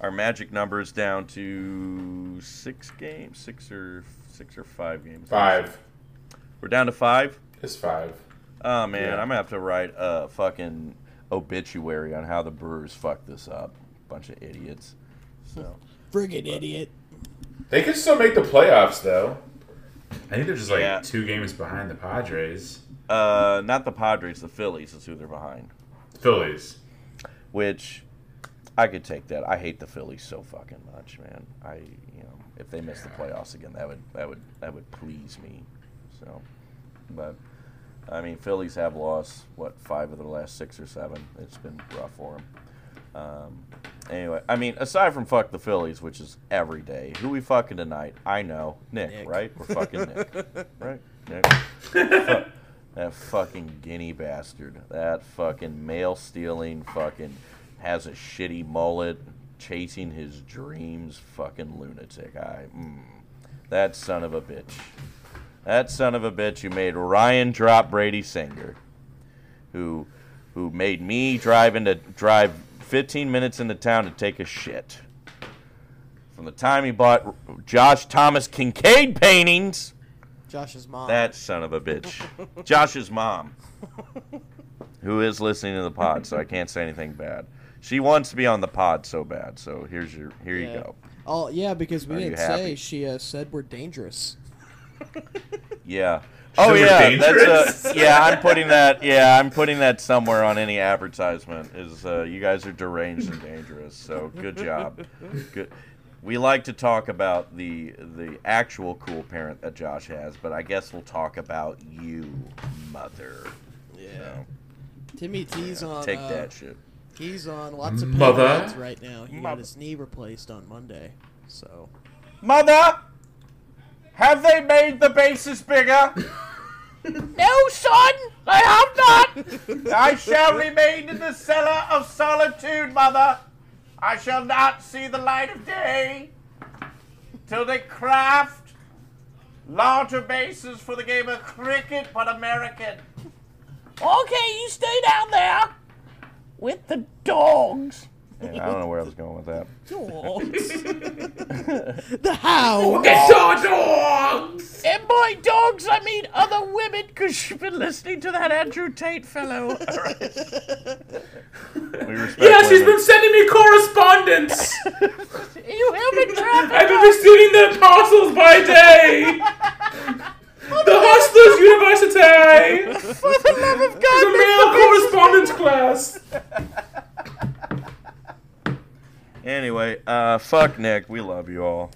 Our magic number is down to six games, six or six or five games.
five.
We're down to five.
It's five.
Oh man,
Yeah.
I'm gonna have to write a fucking obituary on how the Brewers fucked this up. Bunch of idiots. So.
Friggin' idiot.
They could still make the playoffs, though. I think they're just like
Yeah.
two games behind the Padres.
Uh, not the Padres, the Phillies is who they're behind.
Phillies.
Which I could take that. I hate the Phillies so fucking much, man. I you know, if they miss the playoffs again, that would that would that would please me. So, but I mean, Phillies have lost what five of their last six or seven. It's been rough for them. Um, anyway, I mean, aside from fuck the Phillies, which is every day, who we fucking tonight? I know, Nick,
Nick.
right? We're fucking Nick, right? Nick. Fuck that fucking guinea bastard. That fucking male stealing fucking has a shitty mullet, chasing his dreams, fucking lunatic. I, mm, that son of a bitch. That son of a bitch who made Ryan drop Brady Singer, who who made me drive into drive 15 minutes into town to take a shit. From the time he bought Josh Thomas Kinkade paintings,
Josh's mom.
that son of a bitch, Josh's mom, who is listening to the pod, so I can't say anything bad. She wants to be on the pod so bad, so here's your here you go.
Oh yeah, because we
Are
didn't say she uh, said we're dangerous.
Yeah. Oh
we're
yeah, that's
dangerous?
uh, yeah. I'm putting that. Yeah, I'm putting that somewhere on any advertisement. Is uh, you guys are deranged and dangerous. So good job. Good. we like to talk about the the actual cool parent that Josh has, but I guess we'll talk about you, mother.
Yeah.
So,
Timmy T's on.
take
uh,
that shit.
He's on lots of
Mother?
pain right now. He got
Mother.
his knee replaced on Monday. So
Mother, have they made the bases bigger? no, son, I have not. I shall remain in the cellar of solitude, mother. I shall not see the light of day till they craft larger bases for the game of cricket, but American. Okay, you stay down there with the dogs. I don't know where I was going with that. Dogs.
the how?
Get your dogs!
And by dogs, I mean other women, because you've been listening to that Andrew Tate fellow. we respect
Yeah, she's
women.
been sending me correspondence.
You human traffic.
I've been receiving the parcels by day. The Hustlers University.
For the love of God!
The
God.
male correspondence class.
Anyway, uh, fuck Nick. We love you all.